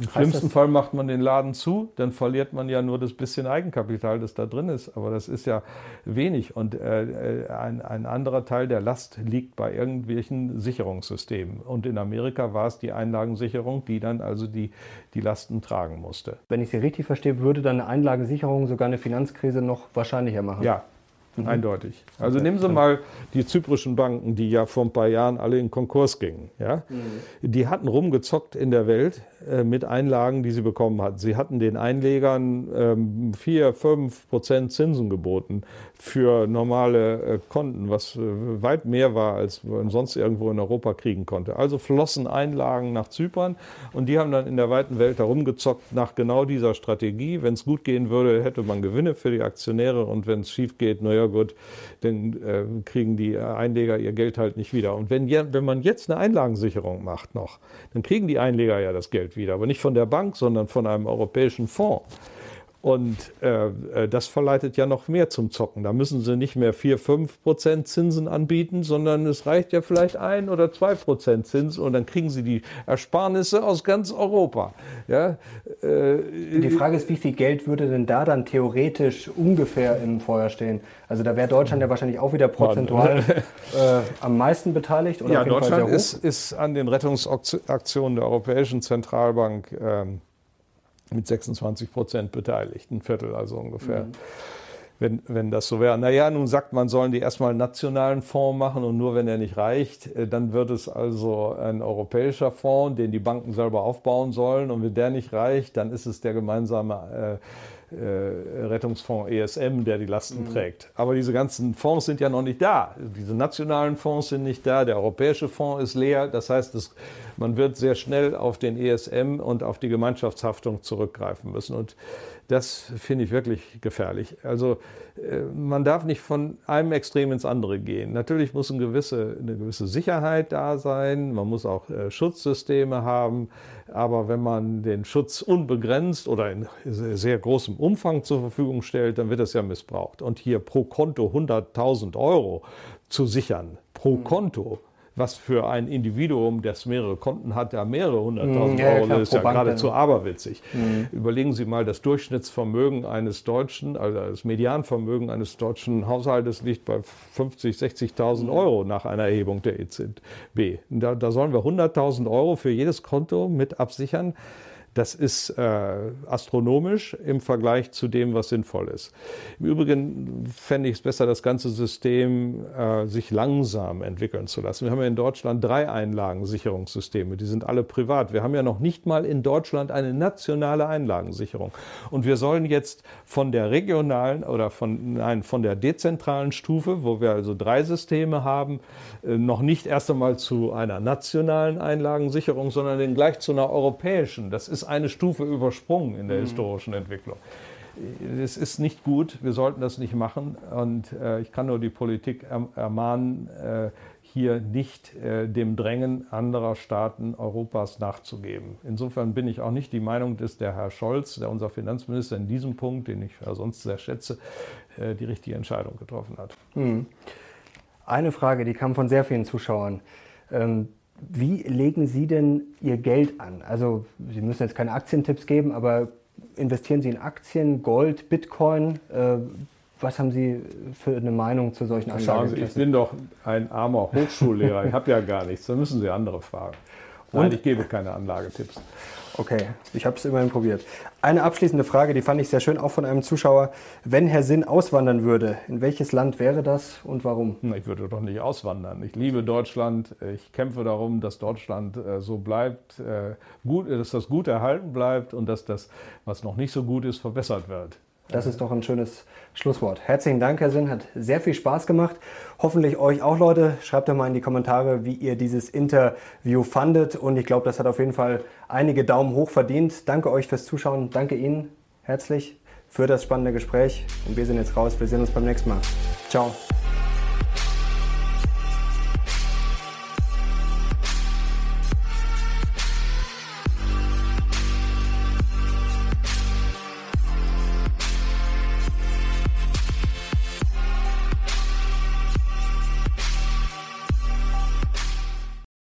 im schlimmsten Fall macht man den Laden zu, dann verliert man ja nur das bisschen Eigenkapital, das da drin ist. Aber das ist ja wenig. Und äh, ein, ein, anderer Teil der Last liegt bei irgendwelchen Sicherungssystemen. Und in Amerika war es die Einlagensicherung, die dann also die, die Lasten tragen musste. Wenn ich Sie richtig verstehe, würde dann eine Einlagensicherung sogar eine Finanzkrise noch wahrscheinlicher machen? Ja, Mhm. Eindeutig. Also okay. nehmen Sie mal die zyprischen Banken, die ja vor ein paar Jahren alle in Konkurs gingen. Ja? Mhm. Die hatten rumgezockt in der Welt äh, mit Einlagen, die sie bekommen hatten. Sie hatten den Einlegern ähm, 4, 5 Prozent Zinsen geboten für normale äh, Konten, was äh, weit mehr war, als man sonst irgendwo in Europa kriegen konnte. Also flossen Einlagen nach Zypern und die haben dann in der weiten Welt herumgezockt nach genau dieser Strategie. Wenn es gut gehen würde, hätte man Gewinne für die Aktionäre und wenn es schief geht, naja, ja gut, dann äh, kriegen die Einleger ihr Geld halt nicht wieder. Und wenn, wenn man jetzt eine Einlagensicherung macht noch, dann kriegen die Einleger ja das Geld wieder, aber nicht von der Bank, sondern von einem europäischen Fonds. Und äh, äh, das verleitet ja noch mehr zum Zocken. Da müssen sie nicht mehr 4, 5 Prozent Zinsen anbieten, sondern es reicht ja vielleicht ein oder zwei Prozent Zins und dann kriegen sie die Ersparnisse aus ganz Europa. Ja, äh, die Frage ist, wie viel Geld würde denn da dann theoretisch ungefähr im Feuer stehen? Also da wäre Deutschland ja wahrscheinlich auch wieder prozentual äh, am meisten beteiligt. Oder ja, Deutschland ist, ist, an den Rettungsaktionen der Europäischen Zentralbank ähm, mit 26 Prozent beteiligt, ein Viertel also ungefähr. Mhm. Wenn, wenn das so wäre. Naja, nun sagt man, sollen die erstmal einen nationalen Fonds machen und nur wenn er nicht reicht, äh, dann wird es also ein europäischer Fonds, den die Banken selber aufbauen sollen. Und wenn der nicht reicht, dann ist es der gemeinsame äh, äh, Rettungsfonds ESM, der die Lasten mhm. trägt. Aber diese ganzen Fonds sind ja noch nicht da. Diese nationalen Fonds sind nicht da. Der europäische Fonds ist leer. Das heißt, es, man wird sehr schnell auf den ESM und auf die Gemeinschaftshaftung zurückgreifen müssen. Und das finde ich wirklich gefährlich. Also äh, man darf nicht von einem Extrem ins andere gehen. Natürlich muss eine gewisse, eine gewisse Sicherheit da sein, man muss auch äh, Schutzsysteme haben, aber wenn man den Schutz unbegrenzt oder in sehr großem Umfang zur Verfügung stellt, dann wird das ja missbraucht. Und hier pro Konto 100.000 Euro zu sichern, pro mhm. Konto, was für ein Individuum, das mehrere Konten hat, ja mehrere hunderttausend ja, Euro, das ist ja geradezu aberwitzig. Mhm. Überlegen Sie mal, das Durchschnittsvermögen eines Deutschen, also das Medianvermögen eines deutschen Haushaltes liegt bei 50, 60.000 mhm. Euro nach einer Erhebung der EZB. Da, da sollen wir 100.000 Euro für jedes Konto mit absichern. Das ist äh, astronomisch im Vergleich zu dem, was sinnvoll ist. Im Übrigen fände ich es besser, das ganze System äh, sich langsam entwickeln zu lassen. Wir haben ja in Deutschland drei Einlagensicherungssysteme, die sind alle privat. Wir haben ja noch nicht mal in Deutschland eine nationale Einlagensicherung. Und wir sollen jetzt von der regionalen oder von, nein, von der dezentralen Stufe, wo wir also drei Systeme haben, äh, noch nicht erst einmal zu einer nationalen Einlagensicherung, sondern gleich zu einer europäischen. Das ist ist eine Stufe übersprungen in der mhm. historischen Entwicklung. Es ist nicht gut, wir sollten das nicht machen. Und äh, ich kann nur die Politik erm-, ermahnen, äh, hier nicht äh, dem Drängen anderer Staaten Europas nachzugeben. Insofern bin ich auch nicht die Meinung, dass der Herr Scholz, der unser Finanzminister in diesem Punkt, den ich ja sonst sehr schätze, äh, die richtige Entscheidung getroffen hat. Mhm. Eine Frage, die kam von sehr vielen Zuschauern. Ähm, wie legen Sie denn Ihr Geld an? Also Sie müssen jetzt keine Aktientipps geben, aber investieren Sie in Aktien, Gold, Bitcoin? Äh, was haben Sie für eine Meinung zu solchen Anlagen? Schauen Sie, ich bin doch ein armer Hochschullehrer, ich habe ja gar nichts, da müssen Sie andere fragen. Nein, Und? ich gebe keine Anlagetipps. Okay, ich habe es immerhin probiert. Eine abschließende Frage, die fand ich sehr schön, auch von einem Zuschauer. Wenn Herr Sinn auswandern würde, in welches Land wäre das und warum? Ich würde doch nicht auswandern. Ich liebe Deutschland. Ich kämpfe darum, dass Deutschland äh, so bleibt, äh, gut, dass das gut erhalten bleibt und dass das, was noch nicht so gut ist, verbessert wird. Das ist doch ein schönes Schlusswort. Herzlichen Dank, Herr Sinn. Hat sehr viel Spaß gemacht. Hoffentlich euch auch, Leute. Schreibt doch mal in die Kommentare, wie ihr dieses Interview fandet. Und ich glaube, das hat auf jeden Fall einige Daumen hoch verdient. Danke euch fürs Zuschauen. Danke Ihnen herzlich für das spannende Gespräch. Und wir sind jetzt raus. Wir sehen uns beim nächsten Mal. Ciao.